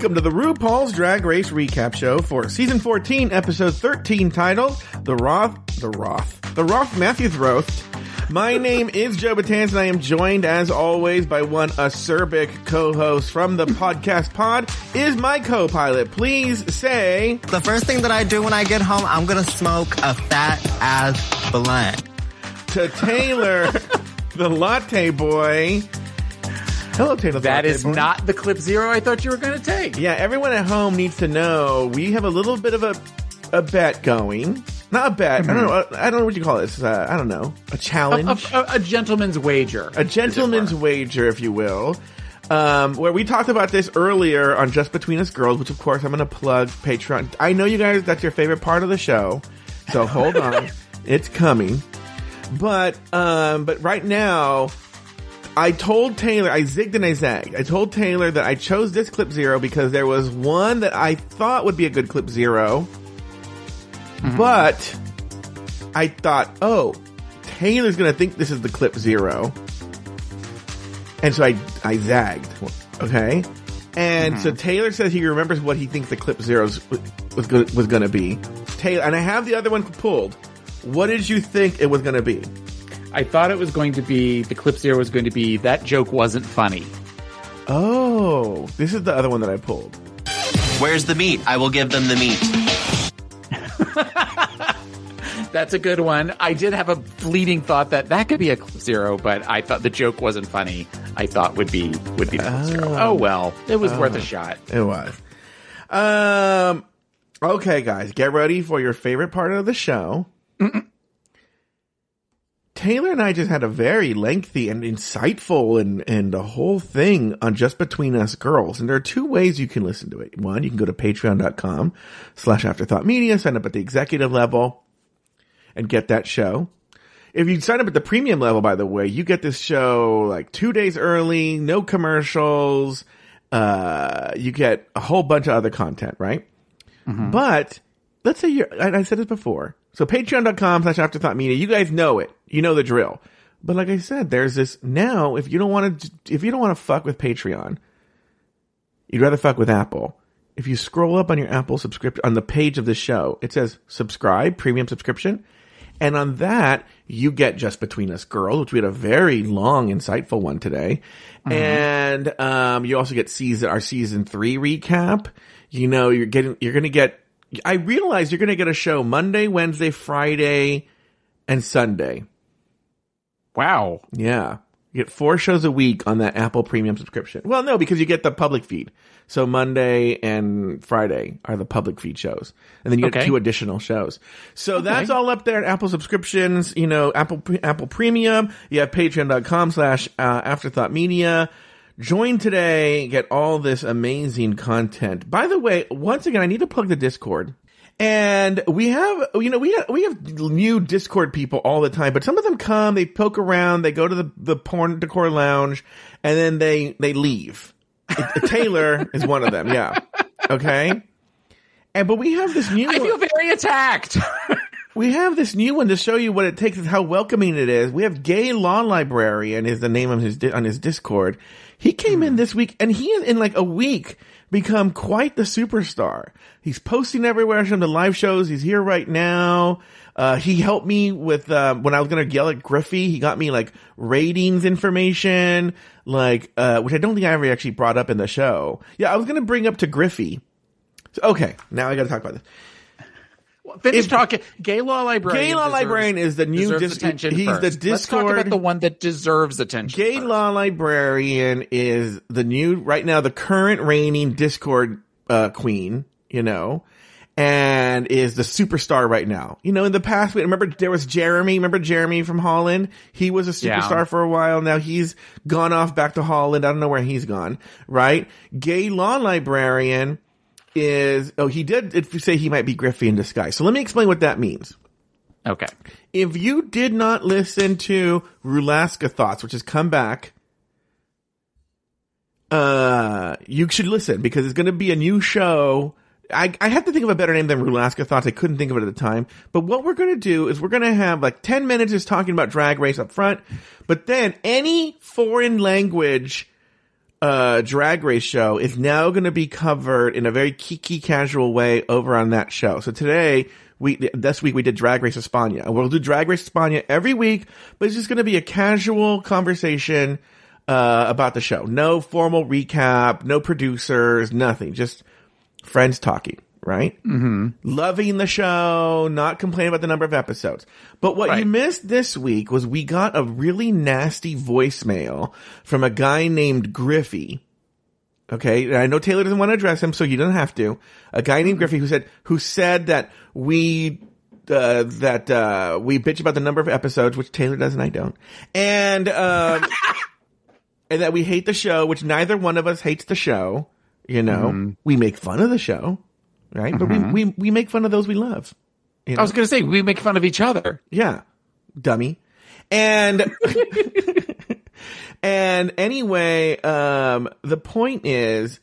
Welcome to the RuPaul's Drag Race recap show for season 14, episode 13, titled The Roth, The Roth, The Roth Mathews Roth. My name is Joe Batanz, and I am joined, as always, by one acerbic co-host from the podcast pod, is my co-pilot. Please say... The first thing that I do when I get home, I'm gonna smoke a fat ass blunt. To Taylor, the latte boy. Hello, Taylor. the That is boy. not the clip zero I thought you were going to take. Yeah, everyone at home needs to know we have a little bit of a a bet going. Not a bet. I don't know. I don't know what you call this. Uh, I don't know. A A, challenge. a- a gentleman's wager. a gentleman's wager, if you will. Um, where we talked about this earlier on Just Between Us Girls, which of course I'm going to plug Patreon. I know you guys, that's your favorite part of the show. So hold on. it's coming. But, um, but right now, I told Taylor, I zigged and I zagged. I told Taylor that I chose this clip zero because there was one that I thought would be a good clip 0 mm-hmm. but I thought, oh, Taylor's gonna think this is the clip zero. And so I, I zagged. Okay. And so mm-hmm. Taylor says he remembers what he thinks the clip zeros was, go- was gonna be. Taylor, and I have the other one pulled. What did you think it was gonna be? I thought it was going to be, the clip zero was going to be, that joke wasn't funny. Oh, this is the other one that I pulled. Where's the meat? I will give them the meat. That's a good one. I did have a fleeting thought that that could be a clip zero, but I thought the joke wasn't funny. I thought would be, would be the clip zero. Oh well, it was worth a shot. It was. Um. Okay, guys, get ready for your favorite part of the show. Taylor and I just had a very lengthy and insightful and and a whole thing on just between us girls. And there are two ways you can listen to it. One, you can go to patreon.com slash afterthought media, sign up at the executive level and get that show. If you sign up at the premium level, by the way, you get this show like two days early, no commercials. Uh, you get a whole bunch of other content, right? But let's say you're, and I said this before. So patreon.com slash afterthought media, you guys know it. You know the drill. But like I said, there's this now, if you don't want to, if you don't want to fuck with Patreon, you'd rather fuck with Apple. If you scroll up on your Apple subscription, on the page of the show, it says subscribe, premium subscription. And on that, you get Just Between Us Girls, which we had a very long, insightful one today. And, um, you also get season, our season three recap. You know, you're getting, you're going to get, I realize you're going to get a show Monday, Wednesday, Friday, and Sunday. Wow. Yeah. You get four shows a week on that Apple premium subscription. Well, no, because you get the public feed. So Monday and Friday are the public feed shows. And then you get Okay. two additional shows. So that's all up there at Apple subscriptions, you know, Apple, Apple premium. You have patreon.com slash uh, afterthought media. Join today, get all this amazing content. By the way, once again, I need to plug the Discord. And we have, you know, we have, we have new Discord people all the time, but some of them come, they poke around, they go to the, the porn decor lounge, and then they, they leave. Taylor is one of them, yeah. Okay? And, but we have this new I feel very attacked. We have this new one to show you what it takes and how welcoming it is. We have Gay Law Librarian is the name of his on his Discord. He came in this week and he in like a week become quite the superstar. He's posting everywhere, of the live shows. He's here right now. Uh, he helped me with, uh, when I was going to yell at Griffey. He got me like ratings information, like, uh, which I don't think I ever actually brought up in the show. Yeah, I was going to bring up to Griffey. So, okay, now I got to talk about this. Finish If- talking. Gay law librarian. Gay Law deserves- Librarian is the new dis- attention. he's the first. Let's talk Discord- about the one that deserves attention. Gay first. Law Librarian is the new, right now, the current reigning Discord uh, queen, you know, and is the superstar right now. You know, in the past, we remember there was Jeremy. Remember Jeremy from Holland? He was a superstar Yeah. for a while. Now he's gone off back to Holland. I don't know where he's gone. Right? Gay law librarian is. Oh, he did if you say he might be Griffey in disguise. So let me explain what that means. Okay. If you did not listen to Rulaska Thoughts, which has come back, uh, you should listen because it's going to be a new show. I, I had to think of a better name than Rulaska Thoughts. I couldn't think of it at the time. But what we're going to do is we're going to have like 10 minutes just talking about drag race up front. But then any foreign language uh, drag race show is now going to be covered in a very kiki casual way over on that show. So today, we, this week we did Drag Race España. And We'll do Drag Race España every week, but it's just going to be a casual conversation, uh, about the show. No formal recap, no producers, nothing. Just friends talking, right? Mm-hmm. Loving the show, not complaining about the number of episodes. But what you missed this week was we got a really nasty voicemail from a guy named Griffey. Okay, and I know Taylor doesn't want to address him, so you don't have to. A guy named Griffey who said who said that we uh, that uh, we bitch about the number of episodes, which Taylor does and I don't, and um, and that we hate the show, which neither one of us hates the show. You know, we make fun of the show, right? But we, we we make fun of those we love. You know? I was going to say we make fun of each other. Yeah, dummy. And and anyway, um, the point is,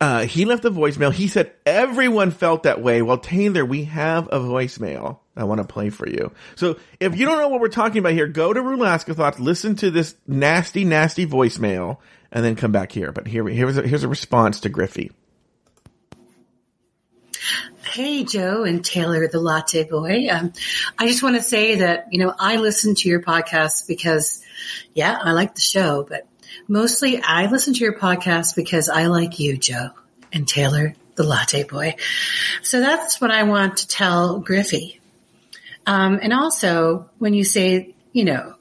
uh, he left a voicemail. He said everyone felt that way. Well, Taylor, we have a voicemail. I want to play for you. So if you don't know what we're talking about here, go to Rulaska Thoughts, listen to this nasty, nasty voicemail, and then come back here. But here, here's a, here's a response to Griffey. Hey, Joe and Taylor, the latte boy. Um, I just want to say that, you know, I listen to your podcast because, yeah, I like the show, but mostly I listen to your podcast because I like you, Joe and Taylor, the latte boy. So that's what I want to tell Griffey. Um, and also when you say, you know,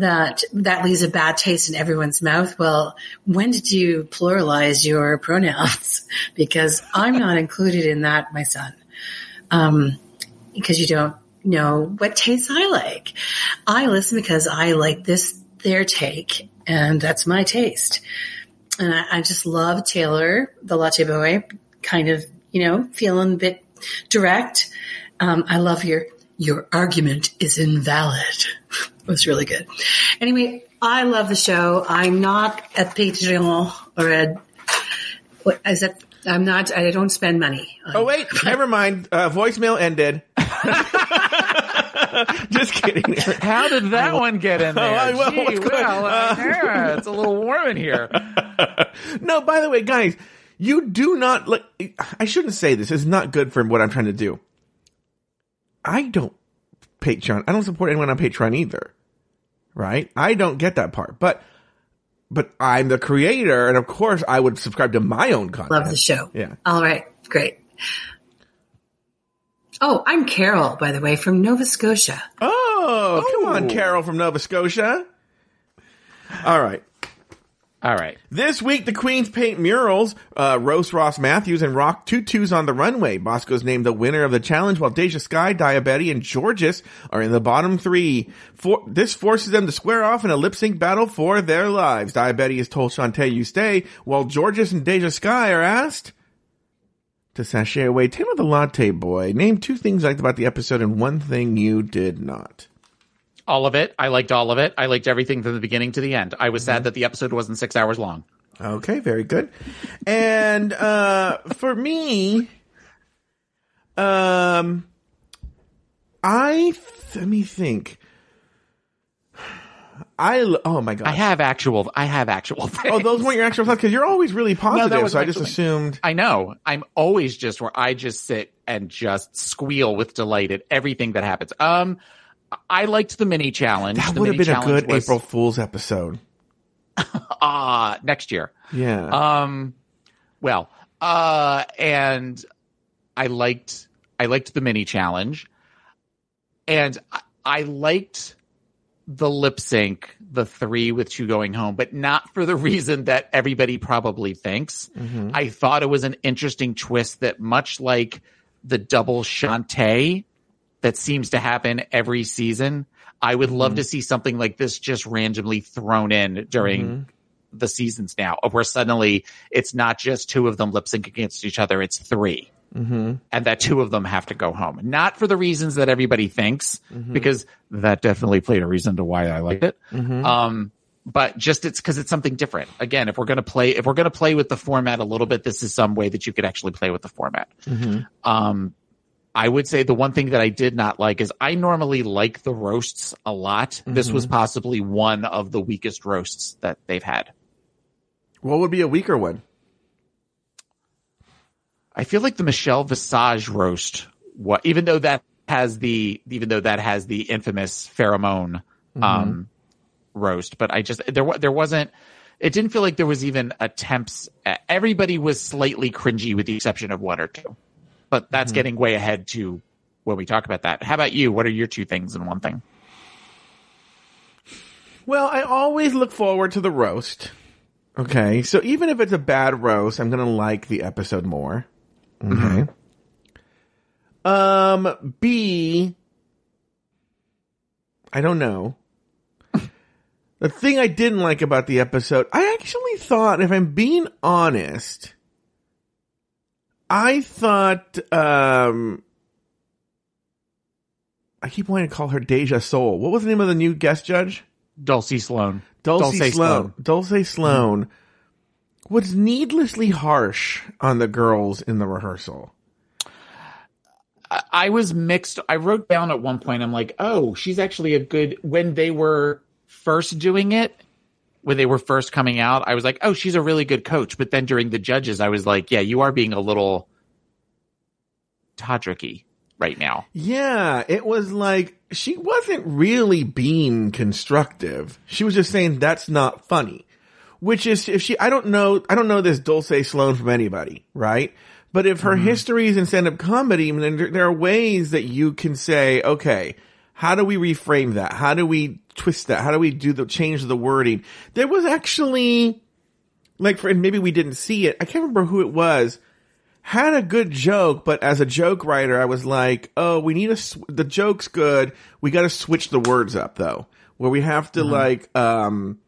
that that leaves a bad taste in everyone's mouth. Well, when did you pluralize your pronouns? because I'm not included in that, my son. Um, because you don't know what tastes I like. I listen because I like this, their take, and that's my taste. And I, I just love Taylor, the latte boy, kind of, you know, feeling a bit direct. Um, I love your, your argument is invalid. it was really good. Anyway, I love the show. I'm not a Patreon or a, what is that? I'm not, I don't spend money. on- Oh wait, never mind. Uh, voicemail ended. Just kidding. How did that one get in there? I- well, Gee, well, uh, uh, yeah, it's a little warm in here. no, by the way, guys, you do not like. I shouldn't say this. It's not good for what I'm trying to do. I don't Patreon. I don't support anyone on Patreon either. Right? I don't get that part. But but I'm the creator, and of course, I would subscribe to my own content. Love the show. Yeah. All right. Great. Oh, I'm Carol, by the way, from Nova Scotia. Oh, come on, oh. Carol from Nova Scotia. All right. All right. This week, the Queens paint murals. Uh, Rose Ross Mathews and Rock Tutus on the runway. Bosco's named the winner of the challenge, while Deja Skye, Diabetti, and Jorgeous are in the bottom three. For, this forces them to square off in a lip sync battle for their lives. Daya Betty is told Shantay, you stay, while Jorgeous and Deja Skye are asked to sashay away. Taylor the Latte Boy, name two things liked about the episode and one thing you did not. All of it. I liked all of it. I liked everything from the beginning to the end. I was Mm-hmm. sad that the episode wasn't six hours long. Okay, very good. And uh for me, um, I let me think. I oh my god. I have actual. I have actual. Things. oh, those weren't your actual thoughts because you're always really positive. was so I just assumed. I know. I'm always just where I just sit and just squeal with delight at everything that happens. Um, I liked the mini challenge. That The would have been a good was- April Fool's episode. Ah, next year. Yeah. Um, well, uh, and I liked, I liked the mini challenge and I, I liked the lip sync, the three with two going home, but not for the reason that everybody probably thinks. I thought it was an interesting twist that much like the double Shantay that seems to happen every season, I would love to mm-hmm. see something like this just randomly thrown in during mm-hmm. the seasons now, where suddenly it's not just two of them lip sync against each other, it's 3 mm-hmm. and that two of them have to go home. Not for the reasons that everybody thinks, because that definitely played a reason to why I liked it. Um, but just it's because it's something different. Again, if we're gonna play, if we're gonna play with the format a little bit, this is some way that you could actually play with the format. Um, I would say the one thing that I did not like is I normally like the roasts a lot. This was possibly one of the weakest roasts that they've had. What would be a weaker one? I feel like the Michelle Visage roast, what even though that has the even though that has the infamous pheromone um roast, but I just there there wasn't it didn't feel like there was even attempts everybody was slightly cringy with the exception of one or two. But that's getting way ahead to when we talk about that. How about you? What are your two things and one thing? Well, I always look forward to the roast. Okay, so even if it's a bad roast, I'm gonna like the episode more. Okay. Um, B. I don't know. the thing I didn't like about the episode, I actually thought, if I'm being honest, I thought, um, I keep wanting to call her Deja Soul. What was the name of the new guest judge? Dulce Sloan. Dulce, Sloan. Dulce Sloan was needlessly harsh on the girls in the rehearsal. I- I was mixed. I wrote down at one point, I'm like, oh, she's actually a good, when they were first doing it, when they were first coming out, I was like, oh, she's a really good coach. But then during the judges, I was like, yeah, you are being a little Todricky right now. Yeah, it was like she wasn't really being constructive. She was just saying that's not funny. Which is if she I don't know I don't know this Dulce Sloan from anybody, right? But if her mm-hmm. history is in stand-up comedy, then there, there are ways that you can say, okay, how do we reframe that? How do we twist that? How do we do the change the wording? There was actually like for and maybe we didn't see it. I can't remember who it was. Had a good joke, but as a joke writer, I was like, "Oh, we need a sw- the joke's good. We got to switch the words up though, where we have to like um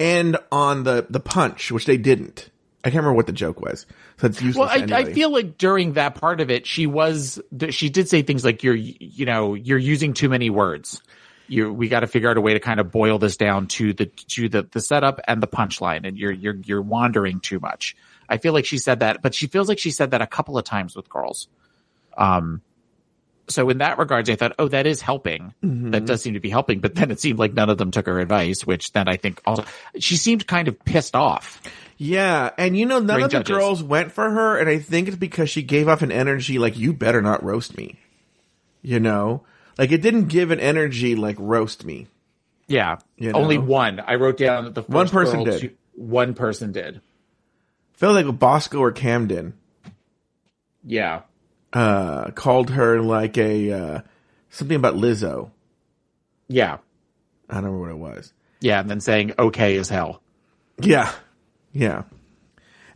end on the the punch, which they didn't. I can't remember what the joke was, so it's useless. Well, I, I feel like during that part of it, she was, she did say things like, you're, you know, you're using too many words. You, we got to figure out a way to kind of boil this down to the, to the, the setup and the punchline and you're, you're, you're wandering too much. I feel like she said that, but she feels like she said that a couple of times with girls. Um, so in that regards, I thought, oh, that is helping. Mm-hmm. That does seem to be helping. But then it seemed like none of them took her advice, which then I think also she seemed kind of pissed off. Yeah, and you know, none of the judges. girls went for her, and I think it's because she gave off an energy like you better not roast me. You know, like it didn't give an energy like roast me. Yeah, You know? only one. I wrote down that the first One person did. to- one person did. Felt like Bosco or Camden Yeah, uh called her like a uh something about Lizzo. yeah, I don't remember what it was. yeah. And then saying okay as hell. Yeah. Yeah.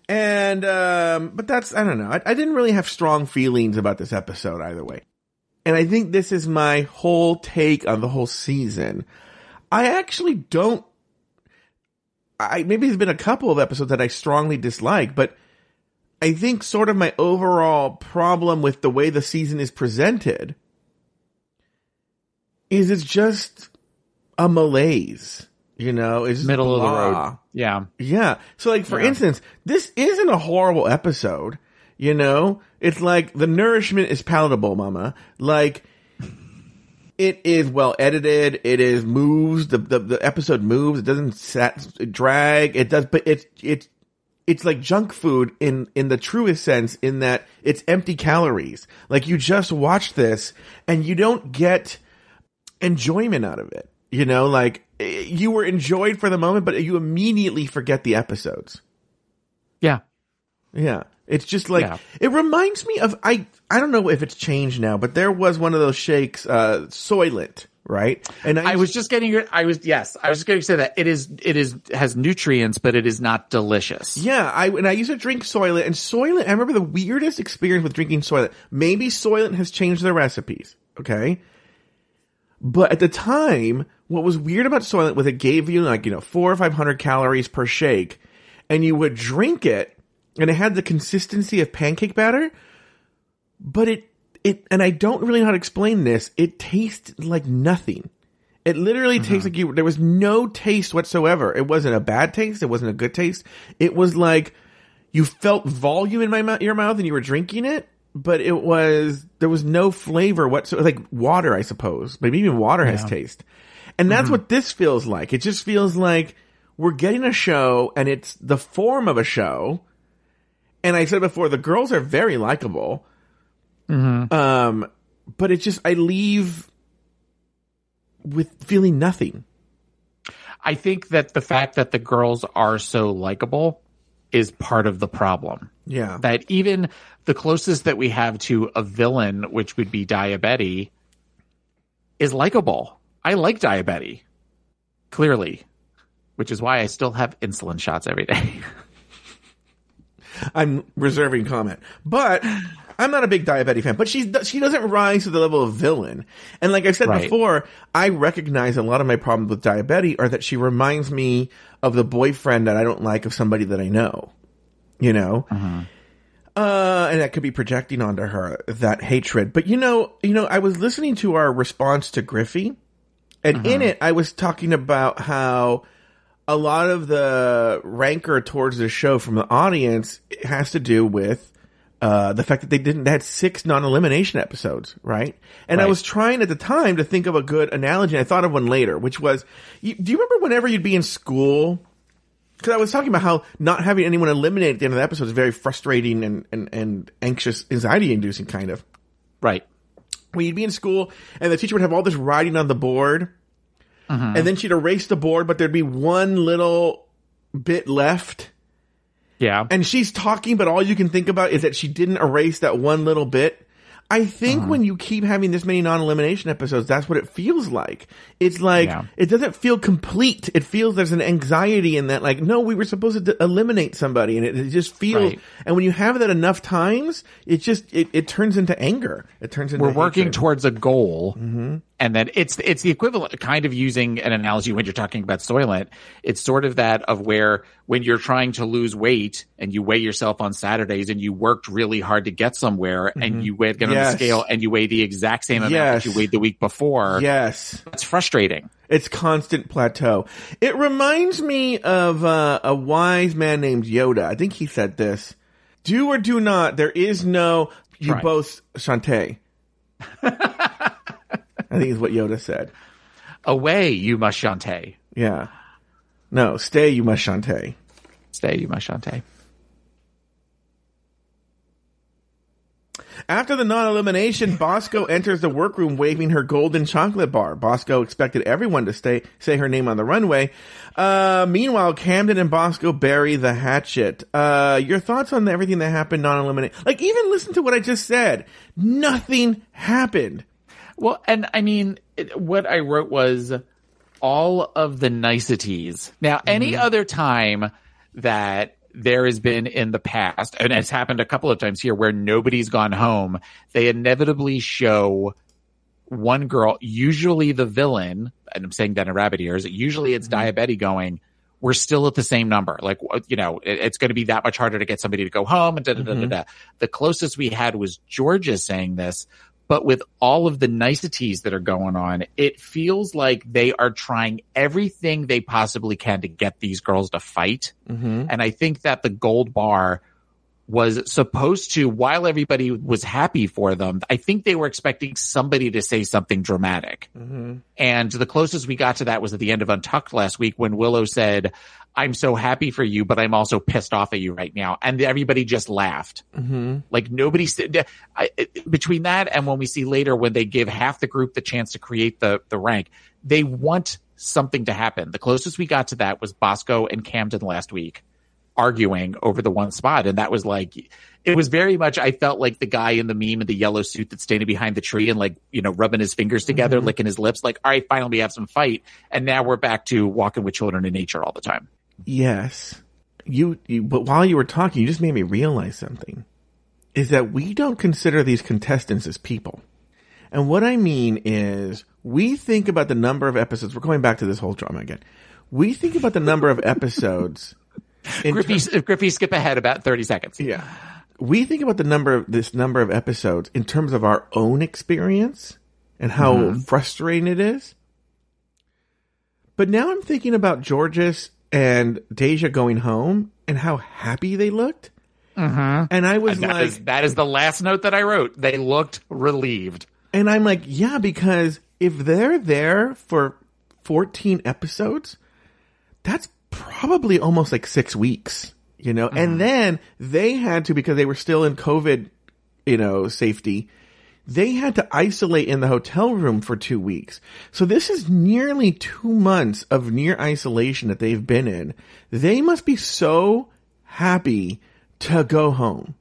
And um but that's I don't know. I, I didn't really have strong feelings about this episode either way. And I think this is my whole take on the whole season. I actually don't I maybe there's been a couple of episodes that I strongly dislike, but I think sort of my overall problem with the way the season is presented is it's just a malaise. You know, it's Middle of the road. Yeah, Yeah. So like for Yeah. instance, this isn't a horrible episode. You know, it's like the nourishment is palatable, mama. Like it is well edited. It is moves. The, the, the episode moves. It doesn't sat, drag. It does, but it's, it's, it's like junk food in, in the truest sense in that it's empty calories. Like you just watch this and you don't get enjoyment out of it. You know, like you were enjoyed for the moment, but you immediately forget the episodes. yeah. Yeah. It's just like Yeah. it reminds me of I I don't know if it's changed now, but there was one of those shakes, uh Soylent, right? And I was just getting your. I was yes. I was just going to say that it is. It is has nutrients, but it is not delicious. Yeah, I and I used to drink Soylent, and Soylent. I remember the weirdest experience with drinking Soylent. Maybe Soylent has changed their recipes, okay? But at the time, what was weird about Soylent was it gave you like you know four or five hundred calories per shake, and you would drink it, and it had the consistency of pancake batter, but it it and I don't really know how to explain this. It tastes like nothing. It literally mm-hmm. tastes like you. There was no taste whatsoever. It wasn't a bad taste. It wasn't a good taste. It was like you felt volume in my mou- your mouth and you were drinking it, but it was there was no flavor whatsoever. Like water, I suppose. Maybe even water has taste, and that's what this feels like. It just feels like we're getting a show, and it's the form of a show. And I said before, the girls are very likable. Um, but it just I leave with feeling nothing. I think that the fact that the girls are so likable is part of the problem. Yeah. That even the closest that we have to a villain, which would be Daya Betty, is likable. I like Daya Betty, clearly, which is why I still have insulin shots every day. I'm reserving comment, but I'm not a big Daya Betty fan. But she she doesn't rise to the level of villain. And like I said Right. before, I recognize a lot of my problems with Daya Betty are that she reminds me of the boyfriend that I don't like of somebody that I know. You know. Uh, and that could be projecting onto her that hatred. But you know, you know, I was listening to our response to Griffey, and in it, I was talking about how a lot of the rancor towards the show from the audience has to do with uh, the fact that they didn't they had six non-elimination episodes, right? And I was trying at the time to think of a good analogy. And I thought of one later, which was, you, do you remember whenever you'd be in school? Because I was talking about how not having anyone eliminated at the end of the episode is very frustrating and, and, and anxious, anxiety-inducing, kind of right. when you'd be in school and the teacher would have all this writing on the board and then she'd erase the board, but there'd be one little bit left Yeah. and she's talking, but all you can think about is that she didn't erase that one little bit. I think when you keep having this many non-elimination episodes, that's what it feels like. It's like, Yeah. it doesn't feel complete. It feels there's an anxiety in that, like, no, we were supposed to eliminate somebody and it, it just feels, Right. and when you have that enough times, it just, it, it turns into anger. It turns into We're working hatred. towards a goal. Mm-hmm. And then it's it's the equivalent kind of using an analogy when you're talking about Soylent. It's sort of that of where when you're trying to lose weight and you weigh yourself on Saturdays and you worked really hard to get somewhere and you weigh, get on Mm-hmm. The scale and you weigh the exact same amount Yes. that you weighed the week before. Yes. It's frustrating. It's constant plateau. It reminds me of uh, a wise man named Yoda. I think he said this. Do or do not. There is no, you Try. both, Shantay. I think is what Yoda said. Away, you must Shantay. Yeah. No, stay, you must Shantay. Stay, you must Shantay. After the non-elimination, Bosco enters the workroom waving her golden chocolate bar. Bosco expected everyone to stay, say her name on the runway. Uh, meanwhile, Camden and Bosco bury the hatchet. Uh, your thoughts on everything that happened non-eliminate? Like, even listen to what I just said. Nothing happened. Well, and I mean, it, what I wrote was all of the niceties. Now, any mm-hmm. other time that there has been in the past, and it's happened a couple of times here where nobody's gone home, they inevitably show one girl, usually the villain, and I'm saying that in rabbit ears, usually it's mm-hmm. Daya Betty going, we're still at the same number. Like, you know, it, it's going to be that much harder to get somebody to go home. And da, da, da, da, mm-hmm. da. The closest we had was Jorgeous saying this, but with all of the niceties that are going on, it feels like they are trying everything they possibly can to get these girls to fight. Mm-hmm. And I think that the gold bar was supposed to, while everybody was happy for them, I think they were expecting somebody to say something dramatic. Mm-hmm. And the closest we got to that was at the end of Untucked last week when Willow said, I'm so happy for you, but I'm also pissed off at you right now. And everybody just laughed. Mm-hmm. Like nobody said, I, between that and when we see later when they give half the group the chance to create the, the rank, they want something to happen. The closest we got to that was Bosco and Camden last week. Arguing over the one spot. And that was like, it was very much, I felt like the guy in the meme in the yellow suit that's standing behind the tree and like, you know, rubbing his fingers together, Mm-hmm. licking his lips, like, all right, finally we have some fight. And now we're back to walking with children in nature all the time. Yes. You, you, but while you were talking, you just made me realize something. Is that we don't consider these contestants as people. And what I mean is, we think about the number of episodes. We're going back to this whole drama again. We think about the number of episodes. Griffey, Griffey, skip ahead about 30 seconds. Yeah. We think about the number of this number of episodes in terms of our own experience and how mm-hmm. frustrating it is. But now I'm thinking about Jorgeous and Deja going home and how happy they looked. Mm-hmm. And I was That like, is- that is the last note that I wrote. They looked relieved. and I'm like, yeah, because if they're there for 14 episodes, that's probably almost like six weeks, you know? And mm. then they had to, because they were still in COVID, you know, safety, they had to isolate in the hotel room for two weeks. So this is nearly two months of near isolation that they've been in. They must be so happy to go home.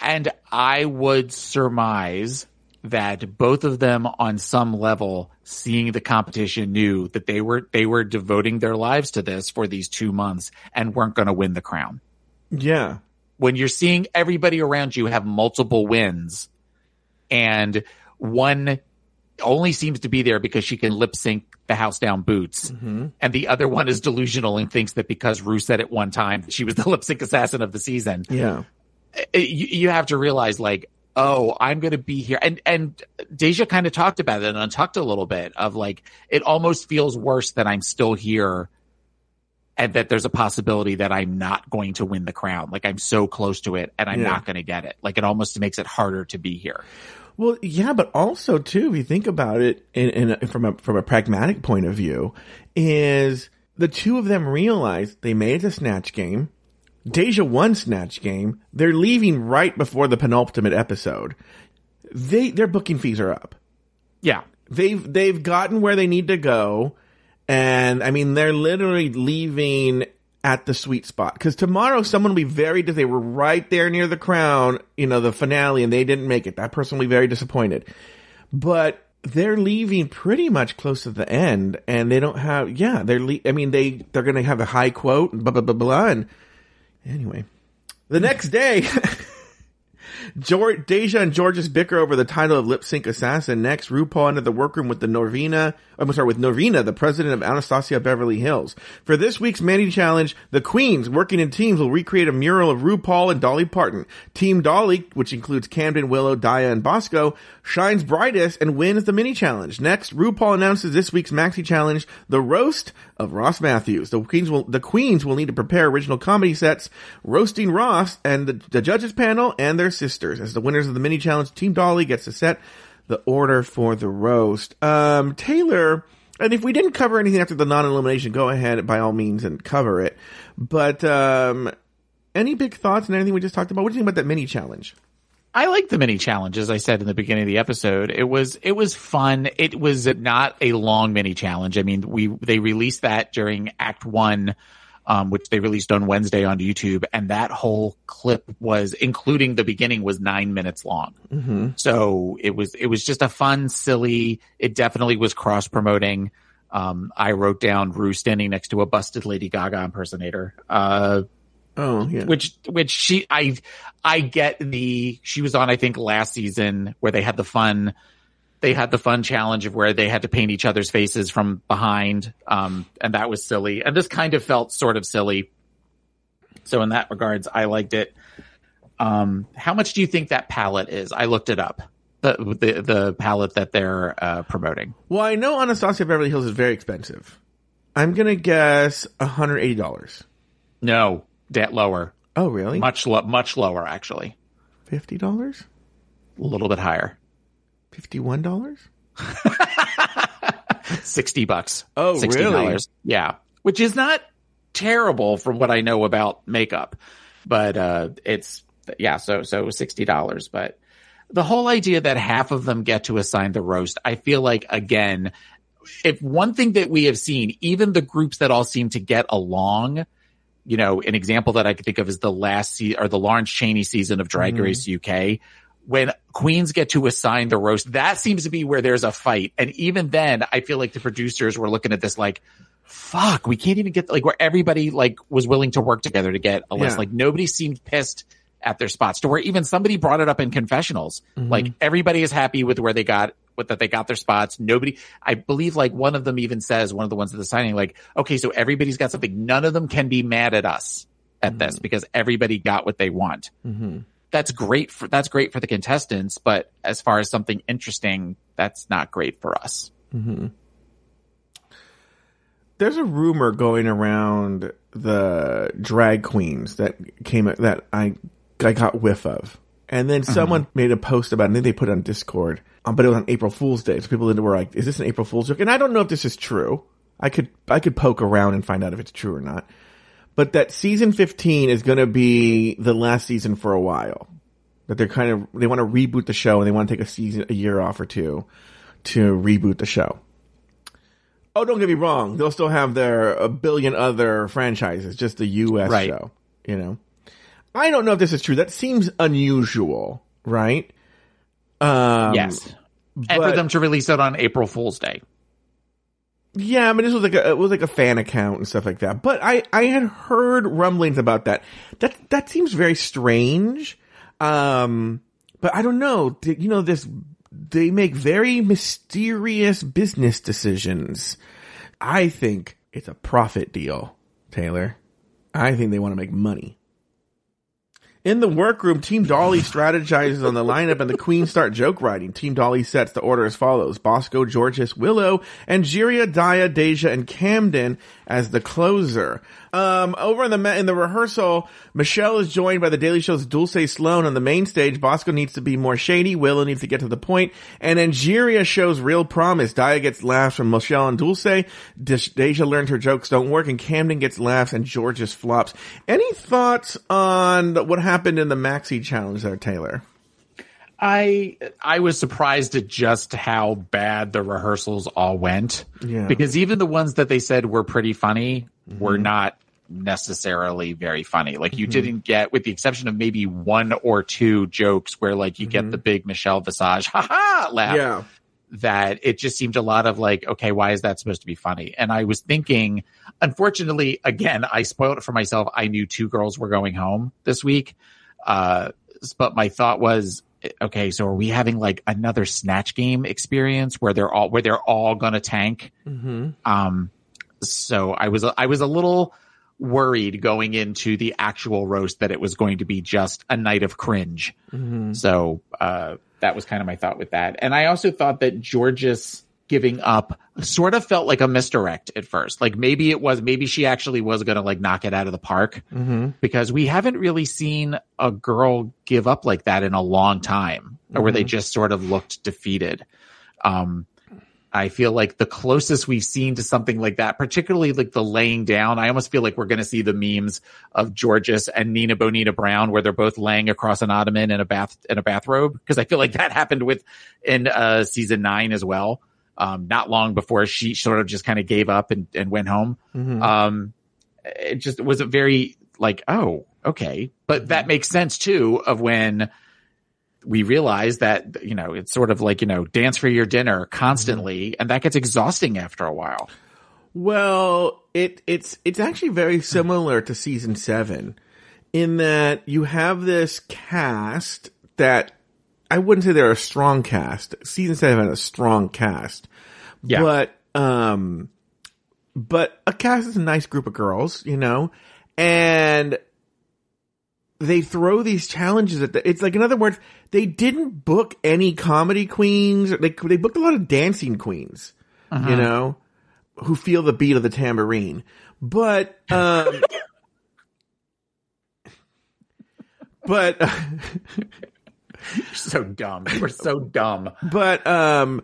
And I would surmise that both of them on some level seeing the competition knew that they were they were devoting their lives to this for these 2 months and weren't going to win the crown. Yeah. When you're seeing everybody around you have multiple wins and one only seems to be there because she can lip sync the house down boots. Mm-hmm. And the other one is delusional and thinks that because Ru said at one time she was the lip sync assassin of the season Yeah. Eh, eh, you, you have to realize like oh i'm going to be here and and deja kind of talked about it and untucked a little bit of like it almost feels worse that i'm still here and that there's a possibility that i'm not going to win the crown like i'm so close to it and i'm Yeah. not going to get it like it almost makes it harder to be here Well, yeah, but also too, if you think about it in, in from a from a pragmatic point of view, is the two of them realize they made it to Snatch Game. Deja One Snatch Game. They're leaving right before the penultimate episode. They their booking fees are up. yeah They've they've gotten where they need to go, and I mean they're literally leaving at the sweet spot. Because tomorrow someone will be very they were right there near the crown, you know, the finale, and they didn't make it. That person will be very disappointed. But they're leaving pretty much close to the end, and they don't have yeah they're le- I mean they they're gonna have a high quote and blah blah blah blah. And anyway, the next day. George, Deja and Jorgeous bicker over the title of lip sync assassin. Next, RuPaul entered the workroom with the Norvina, I'm sorry, with Norvina, the president of Anastasia Beverly Hills. For this week's Mini Challenge, the queens working in teams will recreate a mural of RuPaul and Dolly Parton. Team Dolly, which includes Camden, Willow, Daya, and Bosco, shines brightest and wins the mini challenge. Next, RuPaul announces this week's maxi challenge, the roast of Ross Mathews. The queens will the queens will need to prepare original comedy sets, roasting Ross and the, the judges panel and their sisters. As the winners of the mini challenge, Team Dolly gets to set the order for the roast. Um, Taylor. And if we didn't cover anything after the non-elimination, go ahead by all means and cover it. But um, any big thoughts on anything we just talked about? What do you think about that mini challenge? I like the mini challenge, as I said in the beginning of the episode. It was it was fun. It was not a long mini challenge. I mean, we they released that during Act One, um, which they released on Wednesday on YouTube, and that whole clip was, including the beginning, was nine minutes long. Mm-hmm. So it was it was just a fun, silly. It definitely was cross promoting. Um, I wrote down Ru standing next to a busted Lady Gaga impersonator. Uh, Oh, yeah. which which she I I get the she was on I think last season where they had the fun they had the fun challenge of where they had to paint each other's faces from behind um and that was silly. And this kind of felt sort of silly. So in that regards I liked it. Um how much do you think that palette is? I looked it up. The the the palette that they're uh promoting. Well, I know Anastasia Beverly Hills is very expensive. I'm gonna guess $180. no that lower Oh, really? much lo- much lower actually $50? a little bit higher $51? 60 bucks. Oh, $60. really? Yeah. Which is not terrible from what I know about makeup, but, uh, it's, yeah, so, so it was $60, but the whole idea that half of them get to assign the roast, I feel like again, if one thing that we have seen, even the groups that all seem to get along, you know, an example that I could think of is the last se- or the Lawrence Chaney season of Drag mm-hmm. Race UK. When queens get to assign the roast, that seems to be where there's a fight. And even then, I feel like the producers were looking at this like, fuck, we can't even get like where everybody like was willing to work together to get a list. Yeah. Like nobody seemed pissed at their spots to where even somebody brought it up in confessionals. Mm-hmm. Like everybody is happy with where they got with that they got their spots. Nobody, I believe like one of them even says, one of the ones at the signing, like, okay, so everybody's got something. None of them can be mad at us at this mm-hmm. because everybody got what they want. Mm-hmm. That's great for, that's great for the contestants. But as far as something interesting, that's not great for us. Mm-hmm. there's a rumor going around the drag queens that came that I I got whiff of, and then someone made a post about it. and then they put it on Discord, um, but it was on April Fool's Day, so people were like, "Is this an April Fool's joke?" And I don't know if this is true. I could I could poke around and find out if it's true or not. But that season 15 is going to be the last season for a while. That they're kind of they want to reboot the show and they want to take a season a year off or two to reboot the show. Oh, don't get me wrong. They'll still have their a billion other franchises, just the U.S. Right. show. You know, I don't know if this is true. That seems unusual, right? Um, yes. And for them to release it on April Fool's Day. Yeah, I mean, this was like a, it was like a fan account and stuff like that. But I, I had heard rumblings about that. That, that seems very strange. Um, but I don't know. You know, this, they make very mysterious business decisions. I think it's a profit deal, Taylor. I think they want to make money. In the workroom, Team Dolly strategizes on the lineup and the queens start joke writing. Team Dolly sets the order as follows. Bosco, Jorgeous, Willow, Angeria, Daya, Deja, and Camden as the closer. Um, over in the, in the rehearsal, Michelle is joined by the Daily Show's Dulce Sloan on the main stage. Bosco needs to be more shady. Willow needs to get to the point. And Angeria shows real promise. Daya gets laughs from Michelle and Dulce. De- Deja learned her jokes don't work and Camden gets laughs and Jorgeous flops. Any thoughts on what happened in the Maxi challenge there, Taylor? I I was surprised at just how bad the rehearsals all went. Yeah. Because even the ones that they said were pretty funny were mm-hmm. not necessarily very funny. Like you mm-hmm. didn't get, with the exception of maybe one or two jokes where like you get mm-hmm. the big Michelle Visage ha ha laugh. Yeah. That it just seemed a lot of like, okay, why is that supposed to be funny? And I was thinking, unfortunately, again, I spoiled it for myself. I knew two girls were going home this week. Uh, but my thought was, okay, so are we having like another snatch game experience where they're all where they're all gonna tank? Um, so I was I was a little worried going into the actual roast that it was going to be just a night of cringe. So uh, that was kind of my thought with that, and I also thought that Jorgeous giving up sort of felt like a misdirect at first. Like maybe it was, maybe she actually was going to like knock it out of the park because we haven't really seen a girl give up like that in a long time or where they just sort of looked defeated. Um, I feel like the closest we've seen to something like that, particularly like the laying down, I almost feel like we're going to see the memes of Jorgeous and Nina Bo'nina Brown where they're both laying across an ottoman in a bath, in a bathrobe. Cause I feel like that happened with in, uh, season nine as well. Um, not long before she sort of just kind of gave up and, and went home. Um, it just was a very like, oh, okay. But that makes sense too of when we realize that, you know, it's sort of like, you know, dance for your dinner constantly. And that gets exhausting after a while. Well, it it's it's actually very similar to season seven in that you have this cast that I wouldn't say they're a strong cast. Season seven had a strong cast, Yeah. but um, but a cast is a nice group of girls, you know, and they throw these challenges at the, it's like, in other words, they didn't book any comedy queens. They, they booked a lot of dancing queens, you know, who feel the beat of the tambourine. But, um, but, so dumb. We're so dumb. but, um,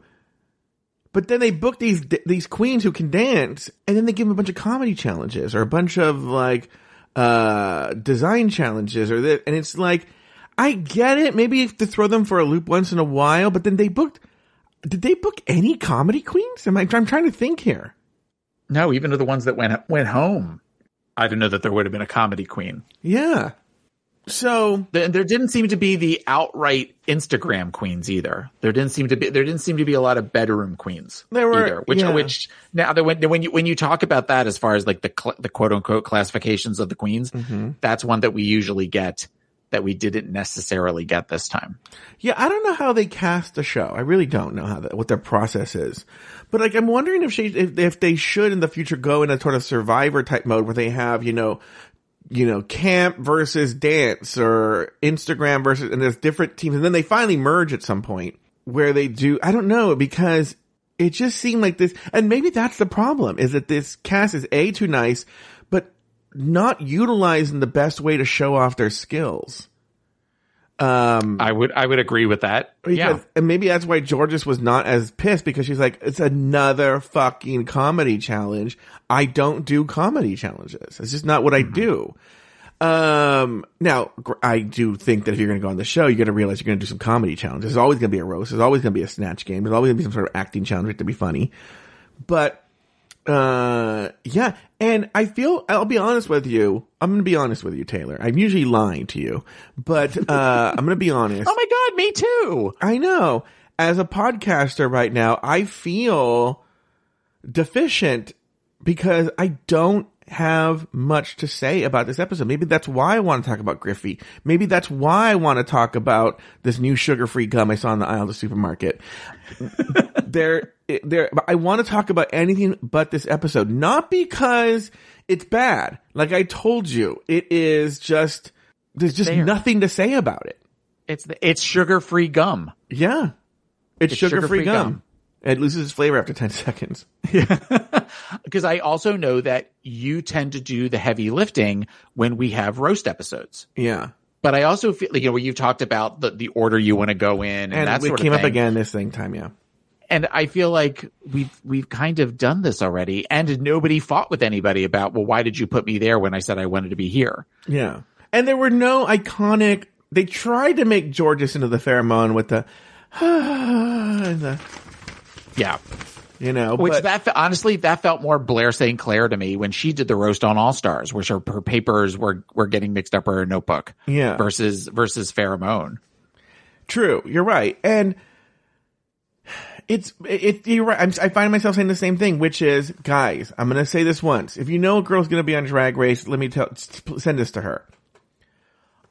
but then they book these, these queens who can dance and then they give them a bunch of comedy challenges or a bunch of like, uh, design challenges or that. And it's like, I get it. Maybe you have to throw them for a loop once in a while, but then they booked, did they book any comedy queens? Am I, I'm trying to think here. No, even to the ones that went, went home. I didn't know that there would have been a comedy queen. Yeah. So There, there didn't seem to be the outright Instagram queens either. There didn't seem to be there didn't seem to be a lot of bedroom queens. There were- either, which yeah. which now that when when you when you talk about that as far as like the cl- the quote unquote classifications of the queens, Mm-hmm. that's one that we usually get that we didn't necessarily get this time. Yeah, I don't know how they cast the show. I really don't know how that, what their process is. But like, I'm wondering if she, if, if they should in the future go in a sort of survivor type mode where they have, you know, you know, camp versus dance or Instagram versus, and there's different teams. And then they finally merge at some point where they do, I don't know, because it just seemed like this, and maybe that's the problem is that this cast is A, too nice, but not utilizing the best way to show off their skills. Um, I would I would agree with that. yeah. and maybe that's why Jorgeous was not as pissed because she's like, it's another fucking comedy challenge. I don't do comedy challenges. It's just not what I do. Um, now I do think that if you're going to go on the show, you're going to realize you're going to do some comedy challenges. There's always going to be a roast. There's always going to be a snatch game. There's always going to be some sort of acting challenge to be funny. But, uh, yeah. And I feel, I'll be honest with you. I'm going to be honest with you, Taylor. I'm usually lying to you, but, uh, I'm going to be honest. Oh my god, me too. I know. As a podcaster right now, I feel deficient because I don't have much to say about this episode. Maybe that's why I want to talk about Griffey. Maybe that's why I want to talk about this new sugar-free gum I saw in the aisle of the supermarket. there, there, I want to talk about anything but this episode, not because it's bad. Like I told you, it is just, there's just There. nothing to say about it. It's the, it's sugar free gum. Yeah. It's, It's sugar free sugar-free gum. gum. It loses its flavor after 10 seconds. Because I also know that you tend to do the heavy lifting when we have roast episodes. Yeah. But I also feel like, you know, where you talked about the, the order you want to go in and, And that it sort came up again this thing time. Yeah. And I feel like we've, we've kind of done this already and nobody fought with anybody about, well, why did you put me there when I said I wanted to be here? Yeah. And there were no iconic, they tried to make Jorgeous into the Farrah Moan with the, the Yeah. you know, Which but, that honestly that felt more Blair St. Clair to me when she did the roast on All Stars, which her, her papers were were getting mixed up or her notebook. Yeah. Versus versus Farrah Moan. True, you're right, and it's it. You're right. I'm, I find myself saying the same thing, which is, guys, I'm gonna say this once. If you know a girl's gonna be on Drag Race, let me tell. Send this to her.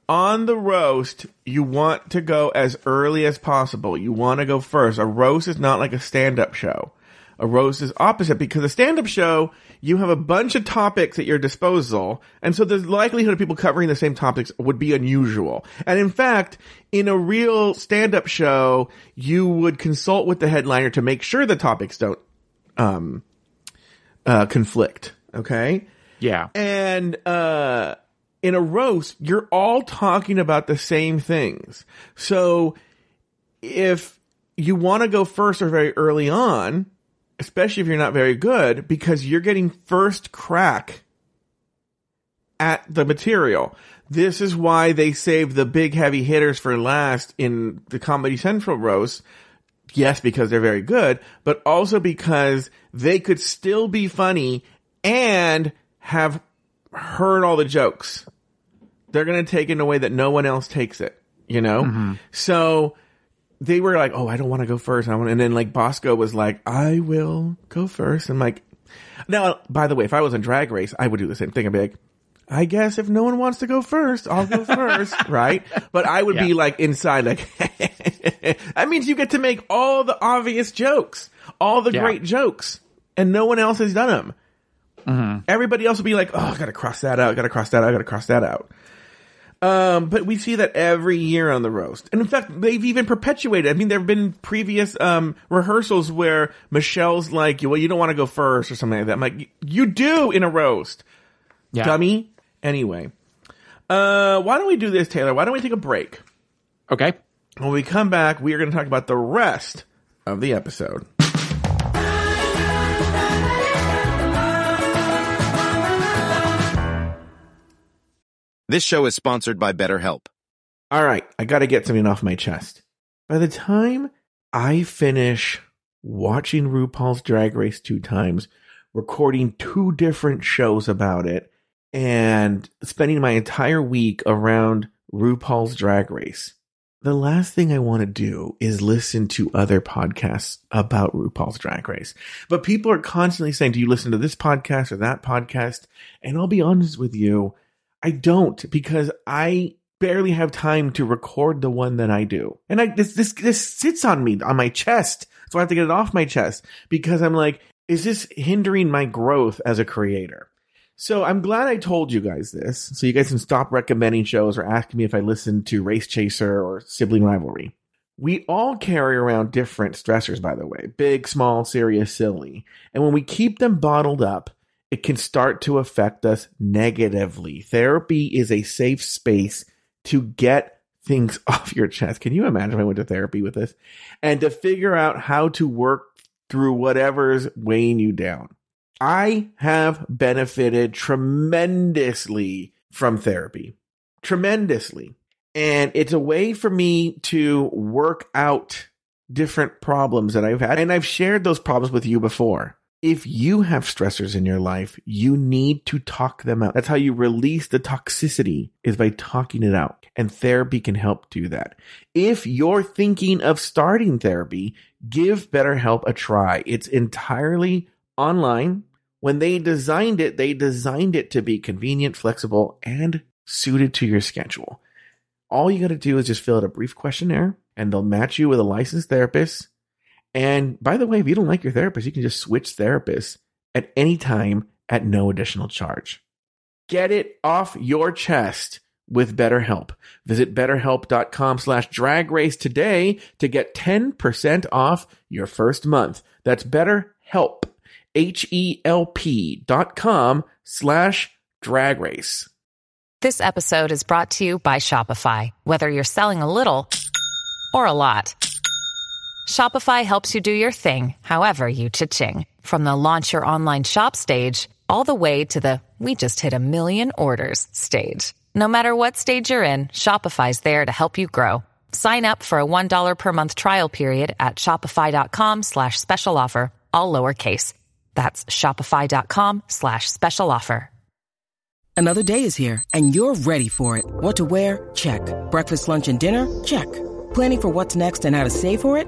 On the roast, you want to go as early as possible. You want to go first. A roast is not like a stand-up show. A roast is opposite because a stand-up show, you have a bunch of topics at your disposal, and so the likelihood of people covering the same topics would be unusual. And in fact, in a real stand-up show, you would consult with the headliner to make sure the topics don't, um, uh, conflict. Okay? Yeah. And uh in a roast, you're all talking about the same things. So if you want to go first or very early on, especially if you're not very good, because you're getting first crack at the material. This is why they save the big heavy hitters for last in the Comedy Central roast. Yes, because they're very good, but also because they could still be funny and have heard all the jokes. They're going to take it in a way that no one else takes it, you know? Mm-hmm. So they were like, "Oh, I don't want to go first. I want," and then like Bosco was like, "I will go first. I'm like, now, by the way, if I was in Drag Race, I would do the same thing. I'd be like, I guess if no one wants to go first, I'll go first, right? But I would be like inside, like that means you get to make all the obvious jokes, all the Yeah. great jokes, and no one else has done them. Mm-hmm. Everybody else would be like, "Oh, I gotta cross that out. I gotta cross that out. I gotta cross that out." Um, but we see that every year on the roast. And in fact, they've even perpetuated. I mean, there have been previous, um, rehearsals where Michelle's like, well, you don't want to go first or something like that. I'm like, you do in a roast. Yeah. Dummy. Anyway. Uh, why don't we do this, Taylor? Why don't we take a break? Okay. When we come back, we are going to talk about the rest of the episode. This show is sponsored by BetterHelp. All right, I got to get something off my chest. By the time I finish watching RuPaul's Drag Race two times, recording two different shows about it, and spending my entire week around RuPaul's Drag Race. The last thing I want to do is listen to other podcasts about RuPaul's Drag Race. But people are constantly saying, Do you listen to this podcast or that podcast? And I'll be honest with you, I don't because I barely have time to record the one that I do. And I this this this sits on me on my chest. So I have to get it off my chest because I'm like, is this hindering my growth as a creator? So I'm glad I told you guys this, so you guys can stop recommending shows or asking me if I listen to Race Chaser or Sibling Rivalry. We all carry around different stressors, by the way big, small, serious, silly. And when we keep them bottled up, it can start to affect us negatively. Therapy is a safe space to get things off your chest. Can you imagine if I went to therapy with this? And to figure out how to work through whatever's weighing you down. I have benefited tremendously from therapy. Tremendously. And it's a way for me to work out different problems that I've had. And I've shared those problems with you before. If you have stressors in your life, you need to talk them out. That's how you release the toxicity is by talking it out. And therapy can help do that. If you're thinking of starting therapy, give BetterHelp a try. It's entirely online. When they designed it, they designed it to be convenient, flexible, and suited to your schedule. All you got to do is just fill out a brief questionnaire and they'll match you with a licensed therapist. And by the way, if you don't like your therapist, you can just switch therapists at any time at no additional charge. Get it off your chest with BetterHelp. Visit betterhelp.com slash drag race today to get 10% off your first month. That's BetterHelp, H-E-L-P dot com slash drag race. This episode is brought to you by Shopify. Whether you're selling a little or a lot, Shopify helps you do your thing, however you cha-ching. From the launch your online shop stage, all the way to the we just hit a million orders stage. No matter what stage you're in, Shopify's there to help you grow. Sign up for a $1 per month trial period at shopify.com slash special offer, all lowercase. That's shopify.com slash special offer. Another day is here, and you're ready for it. What to wear? Check. Breakfast, lunch, and dinner? Check. Planning for what's next and how to save for it?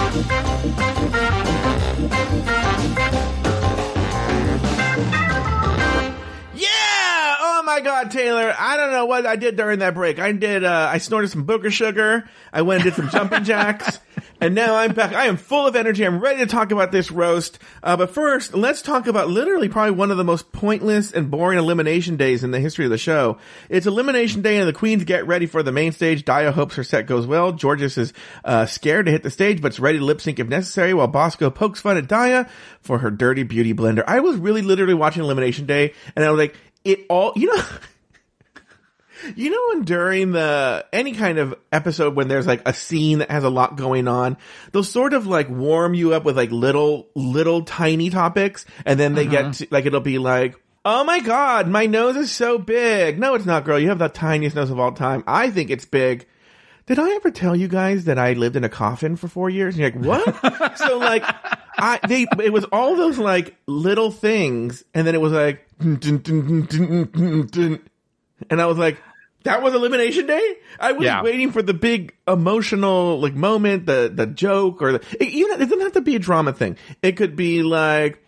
Taylor. I don't know what I did during that break. I did, uh, I snorted some booger sugar. I went and did some jumping jacks. And now I'm back. I am full of energy. I'm ready to talk about this roast. Uh, but first, let's talk about literally probably one of the most pointless and boring elimination days in the history of the show. It's elimination day and the queens get ready for the main stage. Daya hopes her set goes well. Jorgeous is, uh, scared to hit the stage, but but's ready to lip sync if necessary while Bosco pokes fun at Daya for her dirty beauty blender. I was really literally watching elimination day and I was like, it all, you know, You know, when during the any kind of episode when there's like a scene that has a lot going on, they'll sort of like warm you up with like little, little tiny topics, and then they get uh-huh. to, like it'll be like, "Oh my god, my nose is so big." No, it's not, girl. You have the tiniest nose of all time. I think it's big. Did I ever tell you guys that I lived in a coffin for four years? And you're like, what? so like, I they it was all those like little things, and then it was like, dun, dun, dun, and I was like, that was elimination day. I was Yeah. waiting for the big emotional like moment, the the joke, or the, it, even it doesn't have to be a drama thing. It could be like,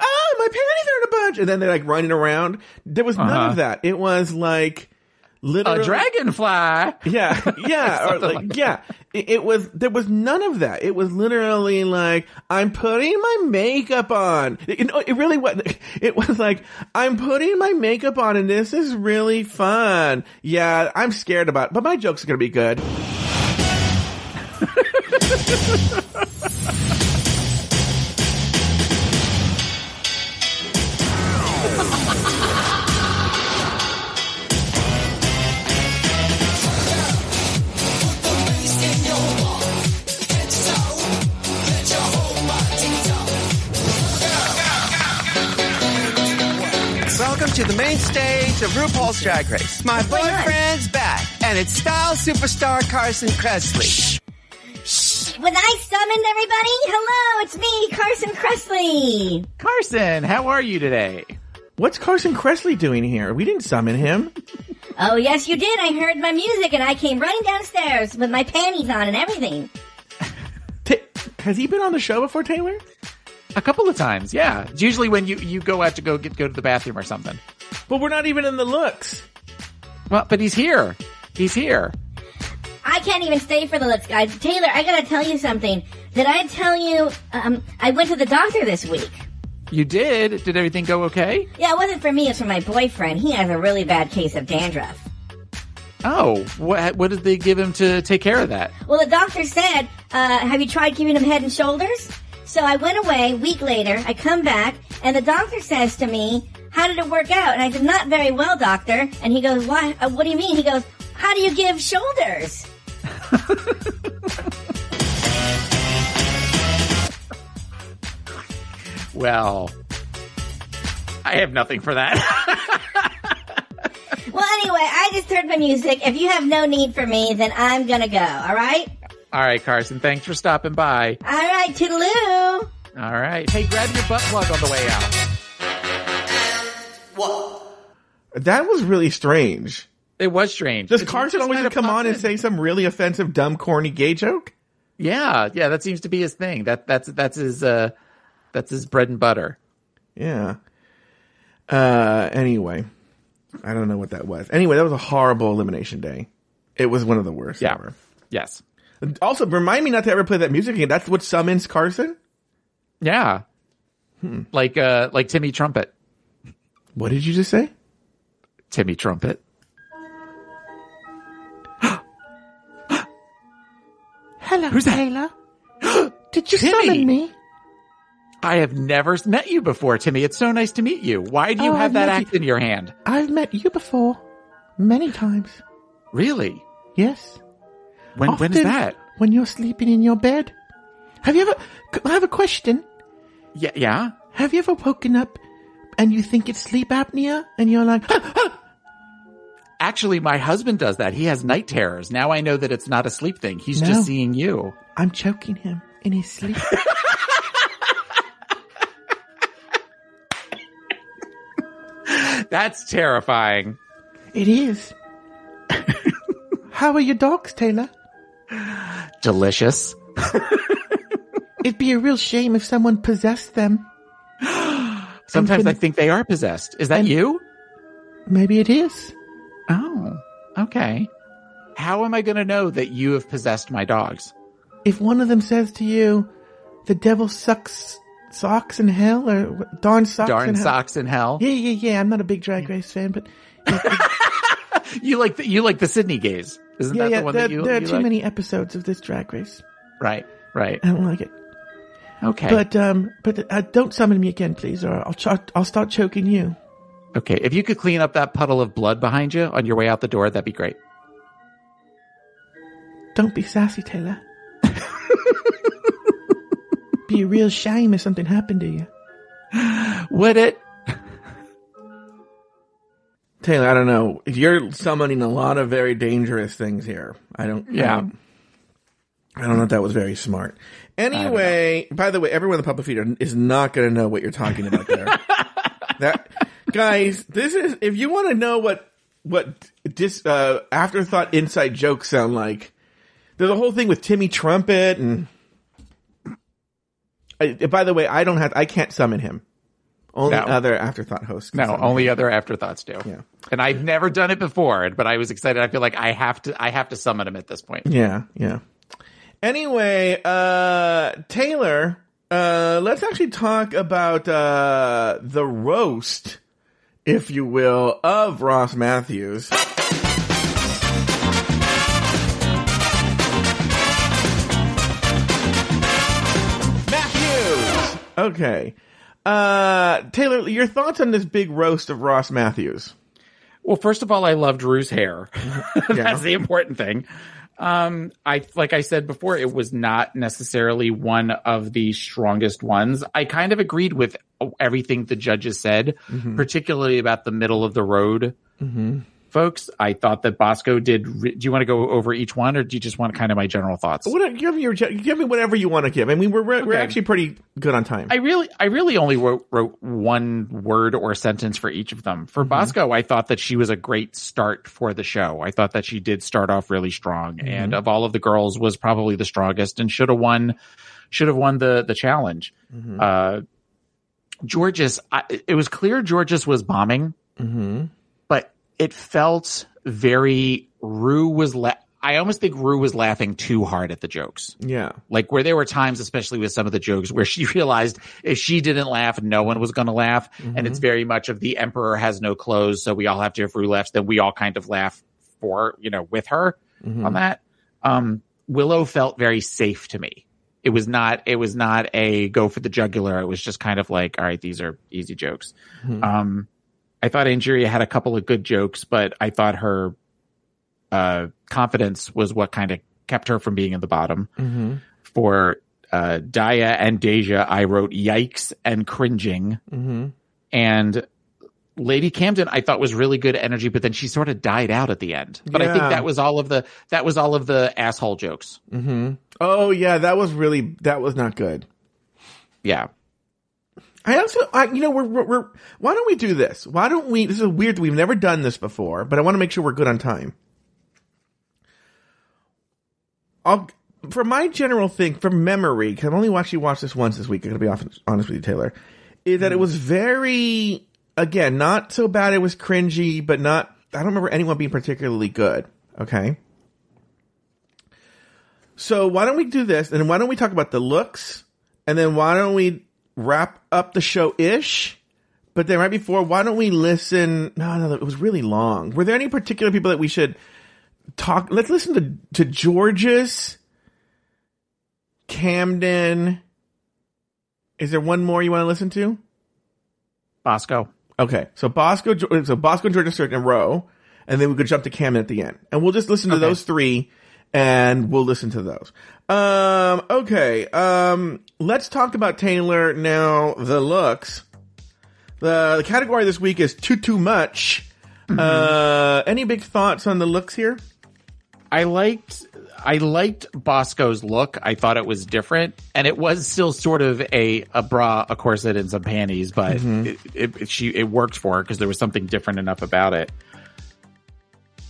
oh, my panties are in a bunch, and then they're like running around. There was none Uh-huh. of that. It was like literally A dragonfly. yeah, yeah, or like, yeah. It, it was there was none of that. It was literally like I'm putting my makeup on. It, it really was. It was like I'm putting my makeup on, and this is really fun. Yeah, I'm scared about, it, but my jokes are gonna be good. to the main stage of RuPaul's Drag Race. My boyfriend's back, and it's style superstar Carson Kressley. Shh, Was I summoned, everybody? Hello, it's me, Carson Kressley. Carson, how are you today? What's Carson Kressley doing here? We didn't summon him. Oh, yes, you did. I heard my music and I came running downstairs with my panties on and everything. Ta- has he been on the show before, Taylor? A couple of times, yeah. It's usually when you, you go out to go get go to the bathroom or something. But we're not even in the looks. Well, but he's here. He's here. I can't even stay for the looks, guys. Taylor, I gotta tell you something. Did I tell you, um, I went to the doctor this week? You did. Did everything go okay? Yeah, it wasn't for me, it's for my boyfriend. He has a really bad case of dandruff. Oh, what what did they give him to take care of that? Well, the doctor said, uh, have you tried giving him head and shoulders? So I went away, a week later, I come back, and the doctor says to me, how did it work out? And I said, not very well, doctor. And he goes, why, uh, what do you mean? He goes, how do you give shoulders? Well, I have nothing for that. Well, anyway, I just heard my music. If you have no need for me, then I'm gonna go, alright? All right, Carson, thanks for stopping by. Alright, toodaloo! All right. Hey, grab your butt plug on the way out. What? That was really strange. It was strange. Does But he Carson always kinda just come popped on and in. say some really offensive, dumb, corny gay joke? Yeah, yeah, that seems to be his thing. That that's that's his uh that's his bread and butter. Yeah. Uh, anyway, I don't know what that was. Anyway, that was a horrible elimination day. It was one of the worst Yeah. ever. Yes. Also, remind me not to ever play that music again. That's what summons Carson? Yeah. Like uh like Timmy Trumpet. What did you just say? Timmy Trumpet. Hello, Who's that? Taylor. Did you Timmy. summon me? I have never met you before, Timmy. It's so nice to meet you. Why do you Oh, have I've that met axe in your hand? I've met you before. Many times. Really? Yes. When when is that? When you're sleeping in your bed. Have you ever, I have a question. Yeah, yeah. Have you ever woken up and you think it's sleep apnea and you're like, Actually, my husband does that. He has night terrors. Now I know that it's not a sleep thing. He's No. just seeing you. I'm choking him in his sleep. That's terrifying. it is. How are your dogs, Taylor? Delicious. It'd be a real shame if someone possessed them. Sometimes I think they are possessed. Is that and- you? Maybe it is. Oh, okay. How am I going to know that you have possessed my dogs? If one of them says to you, the devil sucks socks in hell or darn socks Darn in hell. socks in hell. Yeah, yeah, yeah. I'm not a big Drag Race fan, but You like the, you like the Sydney gaze, isn't yeah, that yeah. the one There, that you, there are you too like? many episodes of this Drag Race. Right, right. I don't like it. Okay, But um, but uh, don't summon me again, please, or I'll ch- I'll start choking you. okay. If you could clean up that puddle of blood behind you on your way out the door, that'd be great. Don't be sassy, Taylor. be a real shame if something happened to you. Would it? Taylor, I don't know. You're summoning a lot of very dangerous things here. I don't. I Yeah. don't, I don't know if that was very smart. Anyway, by the way, everyone in the public feed are- is not going to know what you're talking about there. that guys, this is if you want to know what what dis uh, afterthought inside jokes sound like. There's a whole thing with Timmy Trumpet and. I, by the way, I don't have. I can't summon him. Only No. other afterthought hosts. can No, only other afterthoughts do. Yeah. And I've never done it before, but I was excited. I feel like I have to. I have to summon him at this point. Yeah, yeah. Anyway, uh Taylor, uh let's actually talk about uh the roast, if you will, of Ross Mathews. Mathews. Okay. Uh Taylor, your thoughts on this big roast of Ross Mathews? Well, first of all, I loved Drew's hair. Yeah. That's the important thing. Um, I like I said before, it was not necessarily one of the strongest ones. I kind of agreed with everything the judges said, Mm-hmm. particularly about the middle of the road folks. I thought that Bosco did. Re- do you want to go over each one, or do you just want kind of my general thoughts? What, give me your, give me whatever you want to give. I mean, we're we're, we're actually pretty good on time. I really, I really only wrote, wrote one word or sentence for each of them. For mm-hmm. Bosco, I thought that she was a great start for the show. I thought that she did start off really strong, mm-hmm. and of all of the girls, was probably the strongest and should have won, should have won the the challenge. Mm-hmm. Uh, Jorgeous, I, it was clear Jorgeous was bombing, but it felt very Ru was. La- I almost think Ru was laughing too hard at the jokes. yeah. Like where there were times, especially with some of the jokes, where she realized if she didn't laugh, no one was going to laugh. And it's very much of the emperor has no clothes, so we all have to have Ru laughs. Then we all kind of laugh for you know with her on that. Um, Willow felt very safe to me. It was not. It was not a go for the jugular. It was just kind of like, all right, these are easy jokes. Um, I thought Angeria had a couple of good jokes, but I thought her uh, confidence was what kind of kept her from being in the bottom. For uh, Daya and Deja, I wrote yikes and cringing. And Lady Camden, I thought was really good energy, but then she sort of died out at the end. But I think that was all of the that was all of the asshole jokes. Oh yeah, that was really that was not good. Yeah. I also, I, you know, we're, we're, we're, why don't we do this? Why don't we, this is weird, we've never done this before, but I want to make sure we're good on time. I'll, for my general thing, from memory, because I've only actually watched this once this week, I'm going to be honest honest with you, Taylor, is that it was very, again, not so bad it was cringy, but not, I don't remember anyone being particularly good, okay? So why don't we do this, and why don't we talk about the looks, and then why don't we wrap up the show ish? But then right before, why don't we listen? No, no, it was really long. Were there any particular people that we should talk? Let's listen to to Jorgeous, Camden. Is there one more you want to listen to? Bosco. Okay, so Bosco, so Bosco and Jorgeous are in a row, and then we could jump to Camden at the end, and we'll just listen to Okay. those three, and we'll listen to those. Um, okay, um, let's talk about Taylor now. The looks. The, the category this week is too too much. Uh, any big thoughts on the looks here? I liked I liked Bosco's look. I thought it was different, and it was still sort of a a bra, a corset, and some panties, but it, it, it- she it worked for her because there was something different enough about it.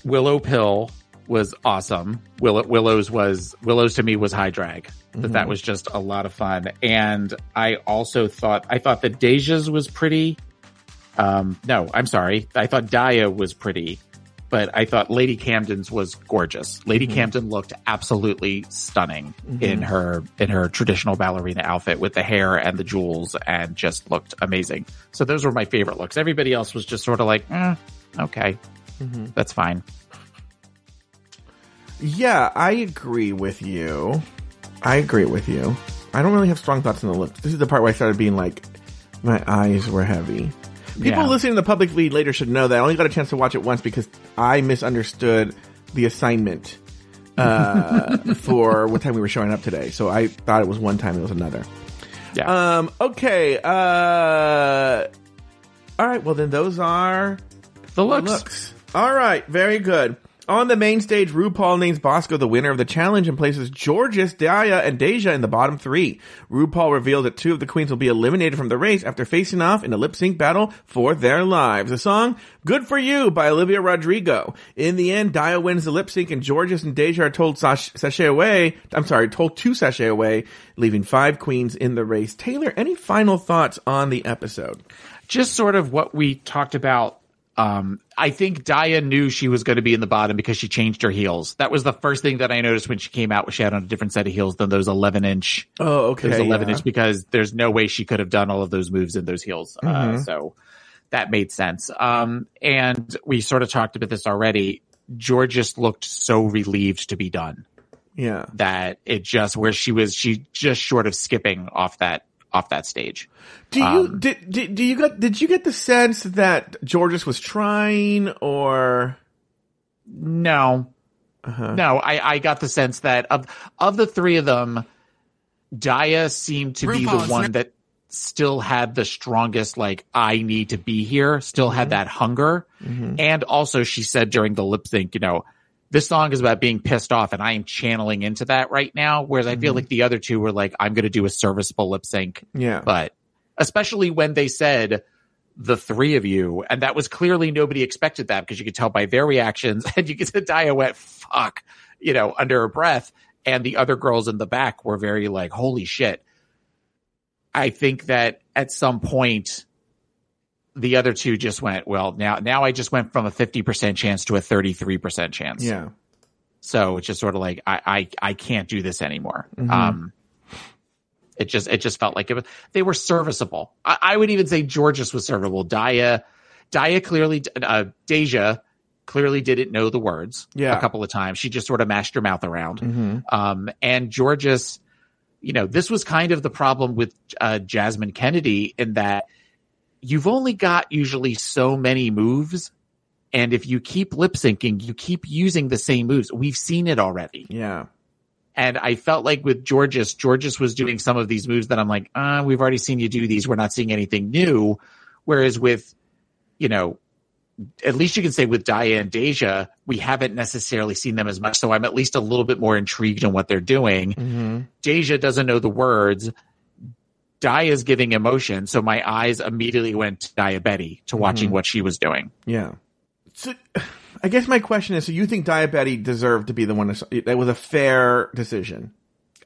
Willow Pill was awesome. Willow, Willow's was Willow's to me was high drag. That that was just a lot of fun, and I also thought I thought that Deja's was pretty. Um, no, I'm sorry. I thought Daya was pretty, but I thought Lady Camden's was gorgeous. Lady Camden looked absolutely stunning in her in her traditional ballerina outfit with the hair and the jewels, and just looked amazing. So those were my favorite looks. Everybody else was just sort of like, eh, okay, that's fine. Yeah, I agree with you. I agree with you. I don't really have strong thoughts on the lips. This is the part where I started being like, my eyes were heavy. People Yeah. listening to the public feed later should know that I only got a chance to watch it once because I misunderstood the assignment uh, for what time we were showing up today. So I thought it was one time, it was another. Yeah. Um. Okay. Uh. All right. Well, then those are the looks. looks. All right, very good. On the main stage, RuPaul names Bosco the winner of the challenge and places Jorgeous, Daya, and Deja in the bottom three. RuPaul revealed that two of the queens will be eliminated from the race after facing off in a lip sync battle for their lives. The song "Good for You" by Olivia Rodrigo. In the end, Daya wins the lip sync, and Jorgeous and Deja are told sash- sashay away. I'm sorry, told to sashay away, leaving five queens in the race. Taylor, any final thoughts on the episode? just sort of what we talked about. Um, I think Daya knew she was going to be in the bottom because she changed her heels. That was the first thing that I noticed when she came out. She had on a different set of heels than those 11 inch. Oh, okay. Those 11 yeah. inch because there's no way she could have done all of those moves in those heels. Uh, so that made sense. Um, and we sort of talked about this already. Jorgeous just looked so relieved to be done Yeah. that it just where she was, she just short of skipping off that off that stage. Do you Um, did, did do you get did you get the sense that Jorgeous was trying or? No, uh-huh. No, I, I got the sense that of of the three of them, Daya seemed to be the one that still had the strongest like I need to be here, still had mm-hmm. that hunger. Mm-hmm. And also she said during the lip sync, you know, this song is about being pissed off and I am channeling into that right now. Whereas I feel mm-hmm. like the other two were like, I'm gonna do a serviceable lip sync. Yeah. But especially when they said the three of you, and that was clearly nobody expected that because you could tell by their reactions, and you could tell Daya went "fuck," you know, under her breath, and the other girls in the back were very like, "Holy shit!" I think that at some point, the other two just went, "Well, now now I just went from a fifty percent chance to a thirty three percent chance." Yeah. So it's just sort of like I I, I can't do this anymore. Um, it just it just felt like it was, they were serviceable. I, I would even say Jorgeous was serviceable. Daya, Daya clearly, uh, Deja clearly didn't know the words. Yeah. a couple of times she just sort of mashed her mouth around. Um, and Jorgeous, you know, this was kind of the problem with uh, Jasmine Kennedy in that you've only got usually so many moves. And if you keep lip syncing, you keep using the same moves. We've seen it already. Yeah. And I felt like with Jorgeous, Jorgeous was doing some of these moves that I'm like, uh, we've already seen you do these. We're not seeing anything new. Whereas with, you know, at least you can say with Daya and Deja, we haven't necessarily seen them as much. So I'm at least a little bit more intrigued in what they're doing. Deja doesn't know the words. Daya is giving emotion. So my eyes immediately went to to watching mm-hmm. what she was doing. Yeah. So, I guess my question is: So you think Daya Betty deserved to be the one that was a fair decision?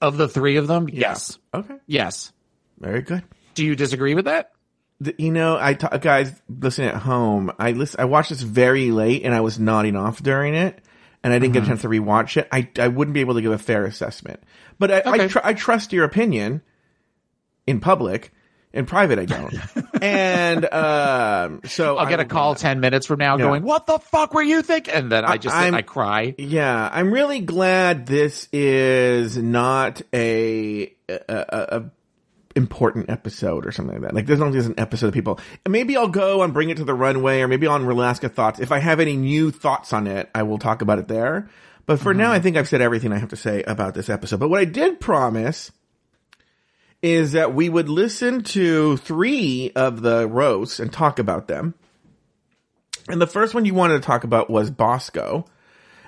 Of the three of them, yes. Okay. Yes. Very good. Do you disagree with that? The- you know, I guys listening at home, I listen, I watched this very late and I was nodding off during it, and I didn't get a mm-hmm. chance to rewatch it. I I wouldn't be able to give a fair assessment, but I I, tr- I trust your opinion in public. In private, I don't. and um, so I'll get a call ten minutes from now Yeah. going, what the fuck were you thinking? And then I just, I'm- I cry. Yeah, I'm really glad this is not a, a, a, a important episode or something like that. Like, there's only an episode of people. Maybe I'll go and bring it to the runway, or maybe on Rulaska Thoughts. If I have any new thoughts on it, I will talk about it there. But for now, I think I've said everything I have to say about this episode. But what I did promise is that we would listen to three of the roasts and talk about them. And the first one you wanted to talk about was Bosco.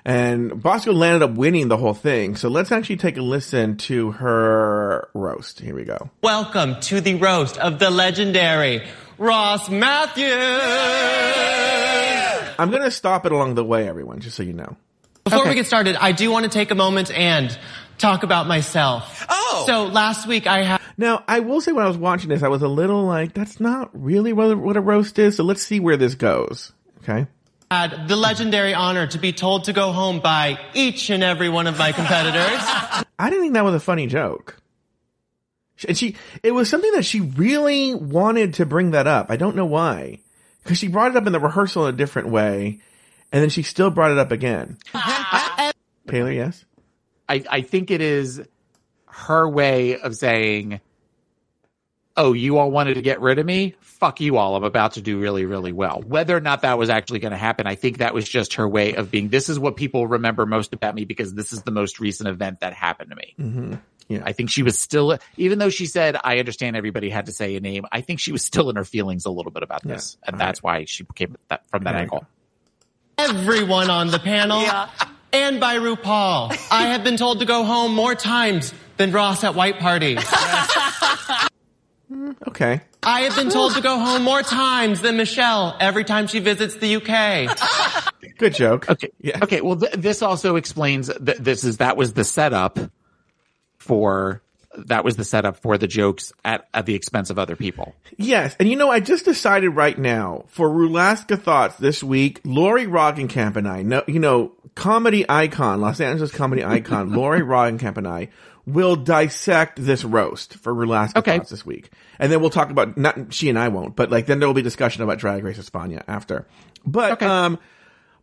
And Bosco landed up winning the whole thing. So let's actually take a listen to her roast. Here we go. Welcome to the roast of the legendary Ross Mathews. I'm going to stop it along the way, everyone, just so you know. Before we get started, I do want to take a moment and talk about myself. Oh. So last week I had Now, I will say when I was watching this, I was a little like, that's not really what a, what a roast is. So let's see where this goes. Okay. had the legendary honor to be told to go home by each and every one of my competitors. I didn't think that was a funny joke. And she, it was something that she really wanted to bring that up. I don't know why. Cause she brought it up in the rehearsal in a different way. And then she still brought it up again. Taylor, yes? I, I think it is her way of saying, Oh, you all wanted to get rid of me? Fuck you all. I'm about to do really, really well. Whether or not that was actually going to happen, I think that was just her way of being, this is what people remember most about me because this is the most recent event that happened to me. Mm-hmm. Yeah. I think she was still, even though she said, I understand everybody had to say a name, I think she was still in her feelings a little bit about this. Yeah. And that's why she came that, from that There angle. Everyone on the panel and by RuPaul. I have been told to go home more times than Ross at white parties. Okay. I have been told to go home more times than Michelle every time she visits the UK. Good joke. Okay. Yeah. Okay. Well, th- this also explains that this is that was the setup for that was the setup for the jokes at at the expense of other people. Yes, and you know, I just decided right now for Rulaska Thoughts this week, Lori Roggenkamp and I, no, you know, comedy icon, Los Angeles comedy icon, Lori Roggenkamp and I will dissect this roast for Rulaska Okay. Thoughts this week. And then we'll talk about, not, she and I won't, but like then there will be discussion about Drag Race España after. But, Okay. um,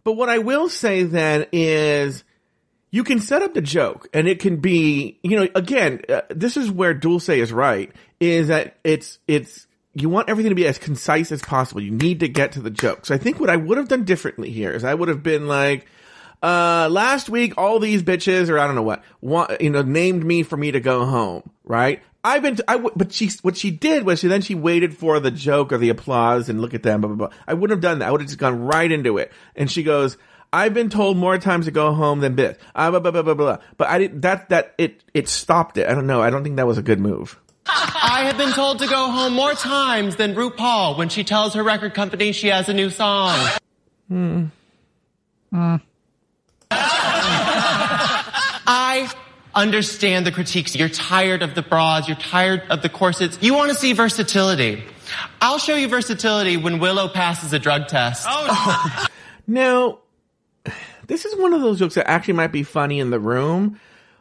but what I will say then is, you can set up the joke and it can be, you know, again, uh, this is where Dulce is right, is that it's, it's, you want everything to be as concise as possible. You need to get to the joke. So I think what I would have done differently here is I would have been like, Uh, last week, all these bitches, or I don't know what, want, you know, named me for me to go home, right? I've been, I w- but she, what she did was she then she waited for the joke or the applause and look at them, blah, blah, blah. I wouldn't have done that. I would have just gone right into it. And she goes, I've been told more times to go home than this. Uh, blah, blah, blah, blah, blah. But I didn't, that, that, it, it stopped it. I don't know. I don't think that was a good move. I have been told to go home more times than RuPaul when she tells her record company she has a new song. Hmm. I understand the critiques. You're tired of the bras. You're tired of the corsets. You want to see versatility. I'll show you versatility when Willow passes a drug test. Oh, no. now, this is one of those jokes that actually might be funny in the room,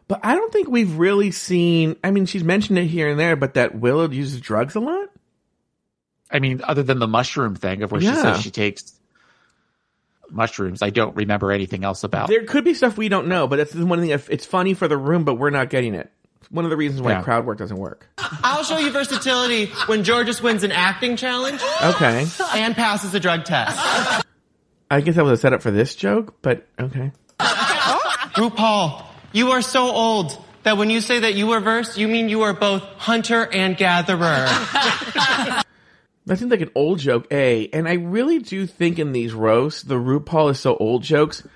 but I don't think we've really seen. I mean, she's mentioned it here and there, but that Willow uses drugs a lot. I mean, other than the mushroom thing of where she says she takes mushrooms, I don't remember anything else about. There could be stuff we don't know, but that's the one thing. If it's funny for the room, but we're not getting it. One of the reasons why Yeah. crowd work doesn't work. I'll show you versatility when Jorgeous wins an acting challenge Okay, and passes a drug test. I guess that was a setup for this joke, but okay. RuPaul, you are so old that when you say that you are verse, you mean you are both hunter and gatherer. That seems like an old joke, A. And I really do think in these roasts, the RuPaul is so old jokes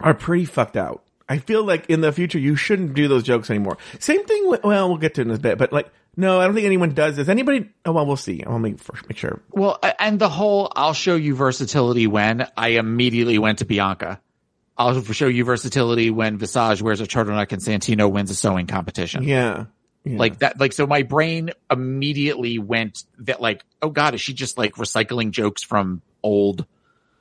are pretty fucked out. I feel like in the future, you shouldn't do those jokes anymore. Same thing with, well, we'll get to it in a bit, but like, no, I don't think anyone does this. Anybody, oh, well, we'll see. I'll make, first, make sure. Well, and the whole I'll show you versatility when I immediately went to Bianca. I'll show you versatility when Visage wears a turtleneck and Santino wins a sewing competition. Yeah. yeah. Like that, like, so my brain immediately went that like, oh God, is she just like recycling jokes from old,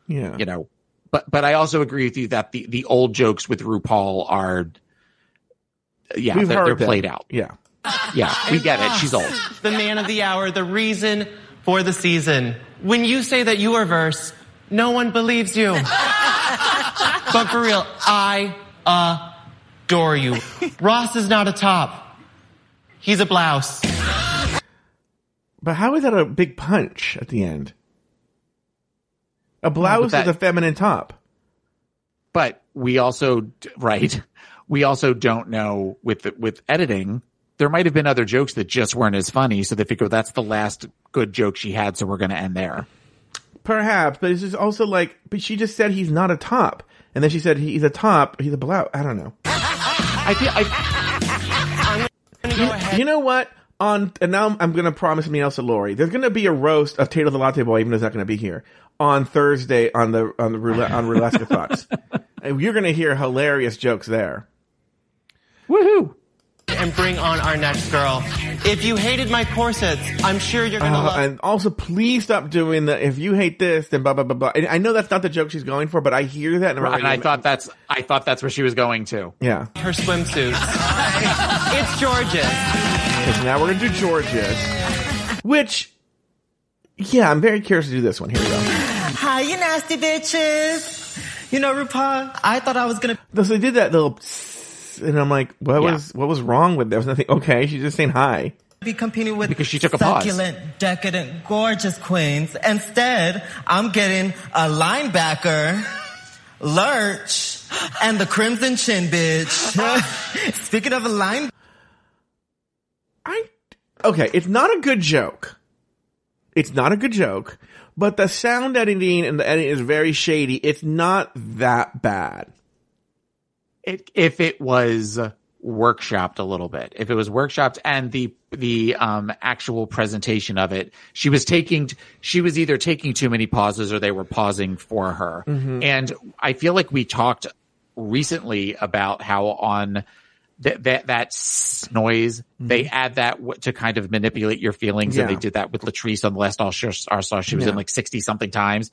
yeah. you know, but, but I also agree with you that the, the old jokes with RuPaul are, yeah, We've they're, they're played out. Yeah. Yeah, we get it. She's old. the man of the hour, the reason for the season. When you say that you are verse, no one believes you. but for real, I adore you. Ross is not a top. He's a blouse. But how is that a big punch at the end? A blouse that- is a feminine top. but we also right we also don't know with the, with editing there might have been other jokes that just weren't as funny so they figure that's the last good joke she had so we're going to end there Perhaps, but it's just also like, but she just said he's not a top. And then she said he's a top, he's a blouse. I don't know. i feel i Go ahead. You know what? On and now I'm going to promise me else to Lori. There's going to be a roast of Tato the Latte Boy, even though he's not going to be here on Thursday on the on the roulette on Rulaska Thoughts. And you're going to hear hilarious jokes there. woohoo And bring on our next girl. If you hated my corsets, I'm sure you're gonna Uh, love and also, please stop doing the. If you hate this, then blah blah blah blah. And I know that's not the joke she's going for, but I hear that, and, I'm and i like, thought that's i thought that's where she was going to yeah. her swimsuits. it's Jorgeous. Okay, so now we're gonna do Jorgeous's, which, yeah, I'm very curious to do this one. Here we go. Hi, you nasty bitches. You know, RuPaul, I thought I was gonna So they did that little, psst, and I'm like, what Yeah. was what was wrong with there? Was nothing. Okay, she's just saying hi. be competing with Because she took a pause. succulent, decadent, gorgeous queens. Instead, I'm getting a linebacker, Lurch, and the Crimson Chin bitch. Speaking of a line, I okay, it's not a good joke. It's not a good joke, but the sound editing and the editing is very shady. It's not that bad. It, if it was workshopped a little bit, if it was workshopped and the the um actual presentation of it, she was taking she was either taking too many pauses or they were pausing for her. And I feel like we talked recently about how on that that that noise they add that w- to kind of manipulate your feelings, and they did that with Latrice on the last All Star. She was in like sixty something times.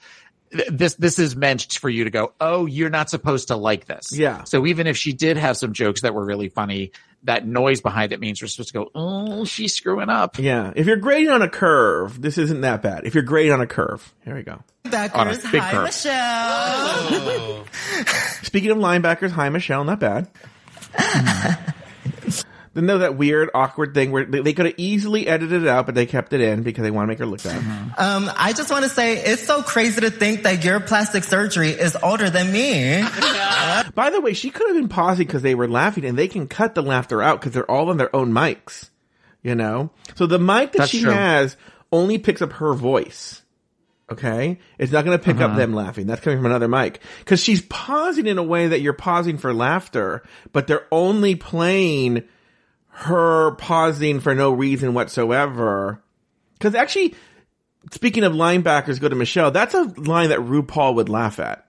Th- This this is meant for you to go. Oh, you're not supposed to like this. Yeah. So even if she did have some jokes that were really funny, that noise behind it means we're supposed to go. Oh, she's screwing up. Yeah, if you're grading on a curve, this isn't that bad. If you're grading on a curve, here we go. backers, big hi, curve. Michelle. Speaking of linebackers, hi Michelle, not bad. Then there was that weird, awkward thing where they, they could have easily edited it out, but they kept it in because they want to make her look bad. Um, I just want to say it's so crazy to think that your plastic surgery is older than me. By the way, she could have been pausing because they were laughing, and they can cut the laughter out because they're all on their own mics. You know, so the mic that That's she true. has only picks up her voice. Okay, it's not going to pick up Uh-huh. them laughing. That's coming from another mic because she's pausing in a way that you're pausing for laughter, but they're only playing her pausing for no reason whatsoever. Because actually, speaking of linebackers, go to Michelle. That's a line that RuPaul would laugh at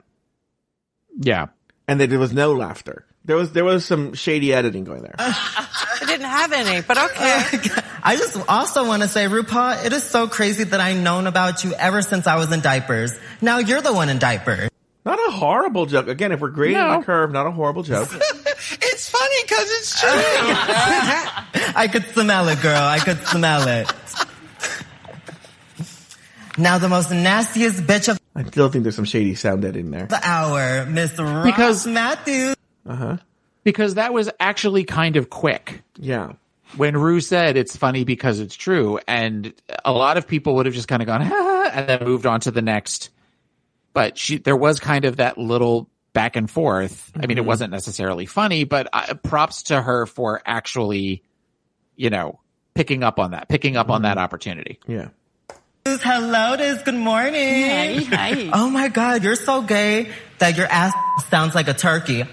Yeah. and there was no laughter. There was there was some shady editing going there. I didn't have any, but okay. I just also want to say, RuPaul, it is so crazy that I've known about you ever since I was in diapers. Now you're the one in diapers. Not a horrible joke. Again, if we're grading No. on a curve, not a horrible joke. It's funny because it's true. I could smell it, girl. I could smell it. Now the most nastiest bitch of I still think there's some shady sound dead in there. the hour, Miss Ross Because- Mathews. Uh huh. Because that was actually kind of quick. Yeah. when Ru said it's funny because it's true, and a lot of people would have just kind of gone, "Ha," and then moved on to the next. But she, there was kind of that little back and forth. I mean, it wasn't necessarily funny, but uh, props to her for actually, you know, picking up on that, picking up on that opportunity. Yeah. Hello, Liz. Good morning. Hi. Oh my God, you're so gay that your ass sounds like a turkey.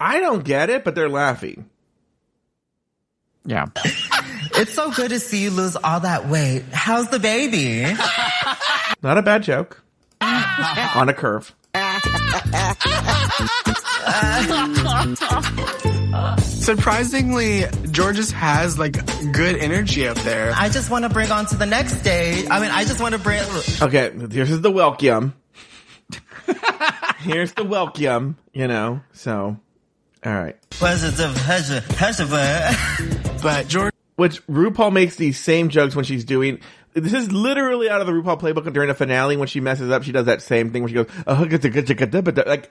I don't get it, but they're laughing. Yeah. It's so good to see you lose all that weight. How's the baby? Not a bad joke. on a curve. Surprisingly, Jorgeous has like good energy up there. I just want to bring on to the next stage. I mean, I just want to bring. Okay, here's the welcome. here's the welcome, you know, so, alright. Positive, pleasure, pleasure. But George, Which RuPaul makes these same jokes when she's doing. This is literally out of the RuPaul playbook during the finale when she messes up. She does that same thing where she goes, oh, like,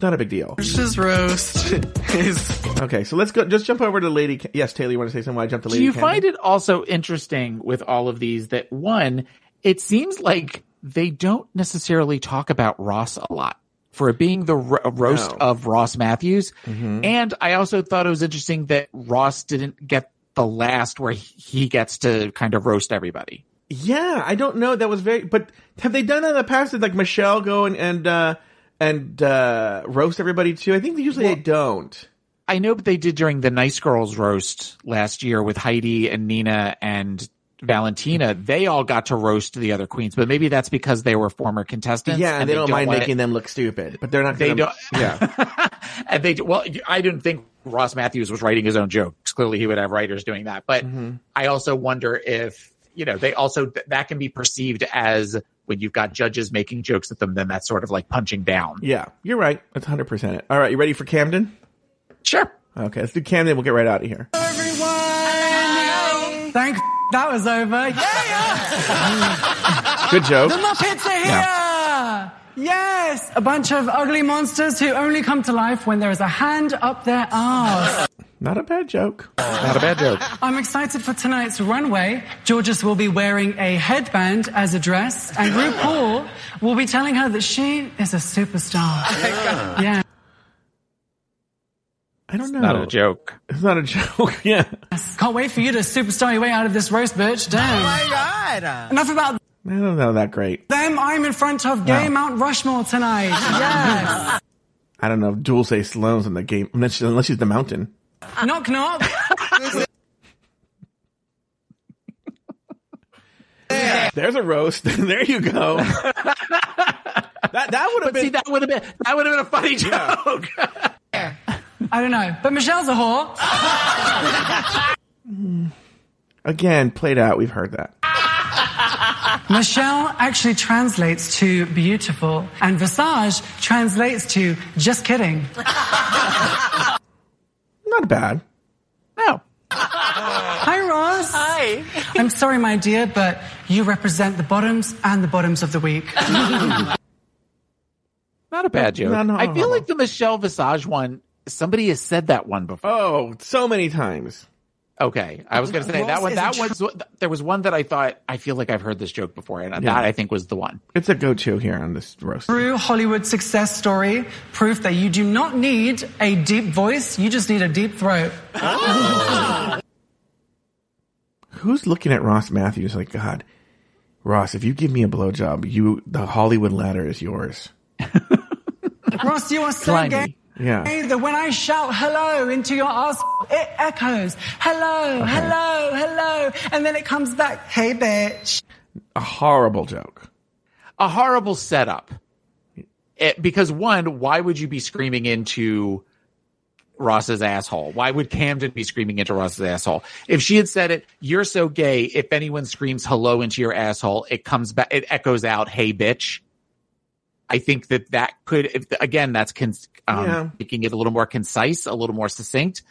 not a big deal. Jorgeous's roast is Okay, so let's go. Just jump over to Lady. Ca- yes, Taylor, you want to say something? While I jump to Do Lady. you Camden? find it also interesting with all of these that one, it seems like they don't necessarily talk about Ross a lot for it being the ro- roast No. of Ross Mathews. Mm-hmm. And I also thought it was interesting that Ross didn't get the last where he he gets to kind of roast everybody. Yeah, I don't know. That was very. But have they done that in the past? Did like Michelle go and and uh, and uh, roast everybody too? I think usually they don't. I know, but they did during the Nice Girls roast last year with Heidi and Nina and Valentina. They all got to roast the other queens, but maybe that's because they were former contestants. Yeah, and, they, don't, mind making it- them look stupid, but they're not. They Gonna, don't. Yeah, and they well, I didn't think Ross Mathews was writing his own jokes. Clearly, he would have writers doing that. But Mm-hmm. I also wonder if you know they also that can be perceived as when you've got judges making jokes at them, then that's sort of like punching down. yeah. You're right. That's hundred percent it. All right, you ready for Camden? Sure. Okay, let's do Camden. We'll get right out of here. Everyone! Thank that was over. Yeah, Good joke. the Muppets are here. Yes, a bunch of ugly monsters who only come to life when there is a hand up their arse. Not a bad joke. Not a bad joke. I'm excited for tonight's runway. Jorgeous will be wearing a headband as a dress, and RuPaul will be telling her that she is a superstar. Yeah. I don't know. Not a joke. It's not a joke. yeah. Can't wait for you to superstar your way out of this roast, bitch. Damn. Oh my god. Enough about I don't know that great. them. I'm in front of gay No. Mount Rushmore tonight. Yes. I don't know. if Dulce Sloan's in the game unless, she- unless she's the mountain. knock knock. There's a roast. there you go. that that would have been. see, that would have been that would have been a funny joke. I don't know, but Michelle's a whore. Again, played out. We've heard that. Michelle actually translates to beautiful, and Visage translates to just kidding. Not bad. no. Hi, Ross. Hi. I'm sorry, my dear, but you represent the bottoms and the bottoms of the week. Not a bad joke. No, no, I feel no. like the Michelle Visage one Somebody has said that one before. Oh, so many times. Okay, I was going to say that one. is a That tr- was there was one that I thought I feel like I've heard this joke before, and that I think was the one. It's a go-to here on this roast. True Hollywood success story, proof that you do not need a deep voice, you just need a deep throat. Who's looking at Ross Mathews like, God, Ross, if you give me a blowjob, you the Hollywood ladder is yours. Ross, you are so Slimy. gay. Yeah. That when I shout hello into your ass, it echoes hello, hello, hello, and then it comes back, hey bitch. A horrible joke. A horrible setup. It, because one, why would you be screaming into Ross's asshole? Why would Camden be screaming into Ross's asshole? If she had said it, you're so gay. If anyone screams hello into your asshole, it comes back, it echoes out, hey bitch. I think that that could, if, again, that's cons- um, Yeah. making it a little more concise, a little more succinct,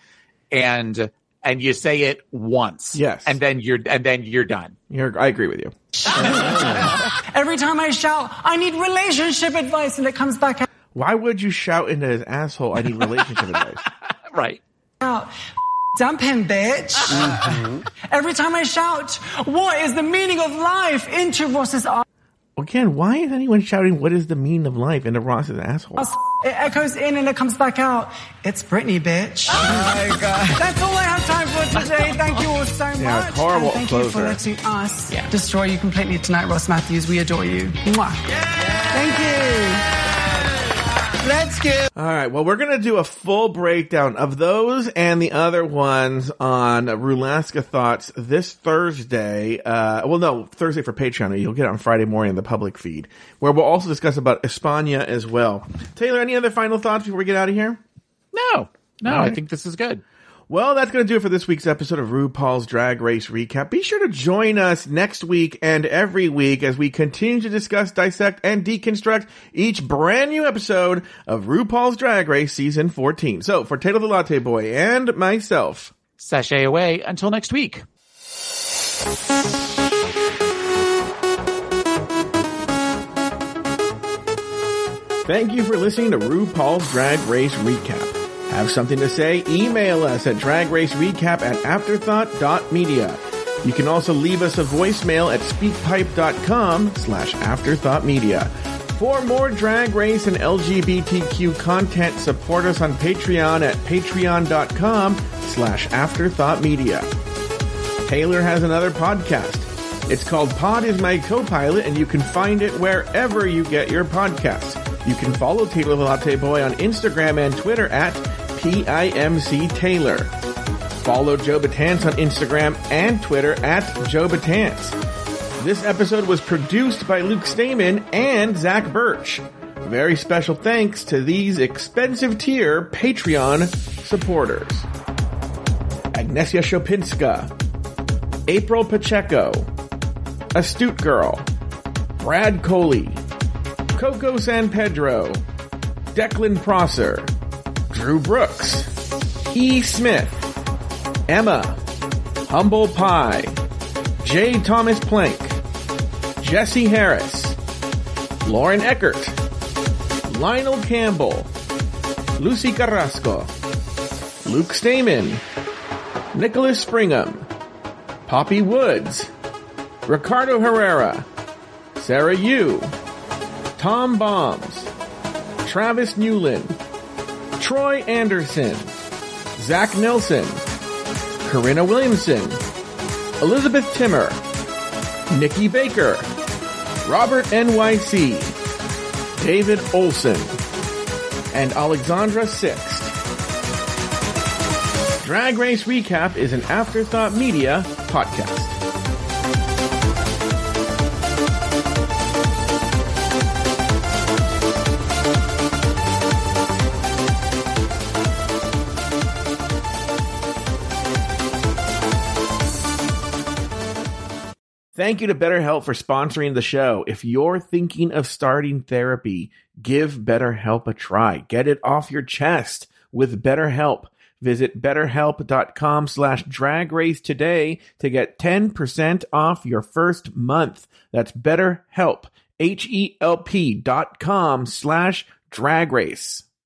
and and you say it once, Yes. and then you're and then you're done. You're, I agree with you. Every time I shout, I need relationship advice, and it comes back Out. Why would you shout into his asshole? I need relationship advice. Right. out. Dump him, bitch. Every time I shout, what is the meaning of life into Ross's ass, Again, why is anyone shouting what is the meaning of life into Ross's asshole? it echoes in and it comes back out. It's Britney, bitch. Oh my God. That's all I have time for today. Thank you all so much. Yeah, horrible and thank you for closer. letting us destroy you completely tonight, Ross Mathews. We adore you. Mwah. Thank you. Let's get. All right. Well, we're going to do a full breakdown of those and the other ones on Rulaska Thoughts this Thursday. Uh, well, no, Thursday for Patreon. You'll get it on Friday morning in the public feed, where we'll also discuss about España as well. Taylor, any other final thoughts before we get out of here? No, no, All I think this is good. Well, that's going to do it for this week's episode of RuPaul's Drag Race Recap. Be sure to join us next week and every week as we continue to discuss, dissect, and deconstruct each brand new episode of RuPaul's Drag Race Season 14. So, for Taylor the Latte Boy and myself, Sashay away until next week. thank you for listening to RuPaul's Drag Race Recap. Have something to say? Email us at dragracerecap at afterthought.media. You can also leave us a voicemail at speakpipe.com slash afterthoughtmedia. For more drag race and LGBTQ content, support us on Patreon at patreon.com slash afterthoughtmedia. Taylor has another podcast. It's called Pod is My Co-Pilot, and you can find it wherever you get your podcasts. You can follow Taylor the Latte Boy on Instagram and Twitter at PIMC Taylor. Follow Joe Batance on Instagram and Twitter at Joe Batance. This episode was produced by Luke Stamen and Zach Birch. Very special thanks to these expensive tier Patreon supporters. Agnesia Shopinska, April Pacheco, Astute Girl, Brad Coley, Coco San Pedro, Declan Prosser, Drew Brooks, E. Smith, Emma, Humble Pie, J. Thomas Plank, Jesse Harris, Lauren Eckert, Lionel Campbell, Lucy Carrasco, Luke Stamen, Nicholas Springham, Poppy Woods, Ricardo Herrera, Sarah Yu, Tom Bombs, Travis Newland, Troy Anderson, Zach Nelson, Corinna Williamson, Elizabeth Timmer, Nikki Baker, Robert NYC, David Olson, and Alexandra Sixt. Drag Race Recap is an Afterthought Media podcast. Thank you to BetterHelp for sponsoring the show. If you're thinking of starting therapy, give BetterHelp a try. Get it off your chest with BetterHelp. Visit betterhelp.com slash drag race today to get 10% off your first month. That's betterhelp, H-E-L-P dot com slash drag race.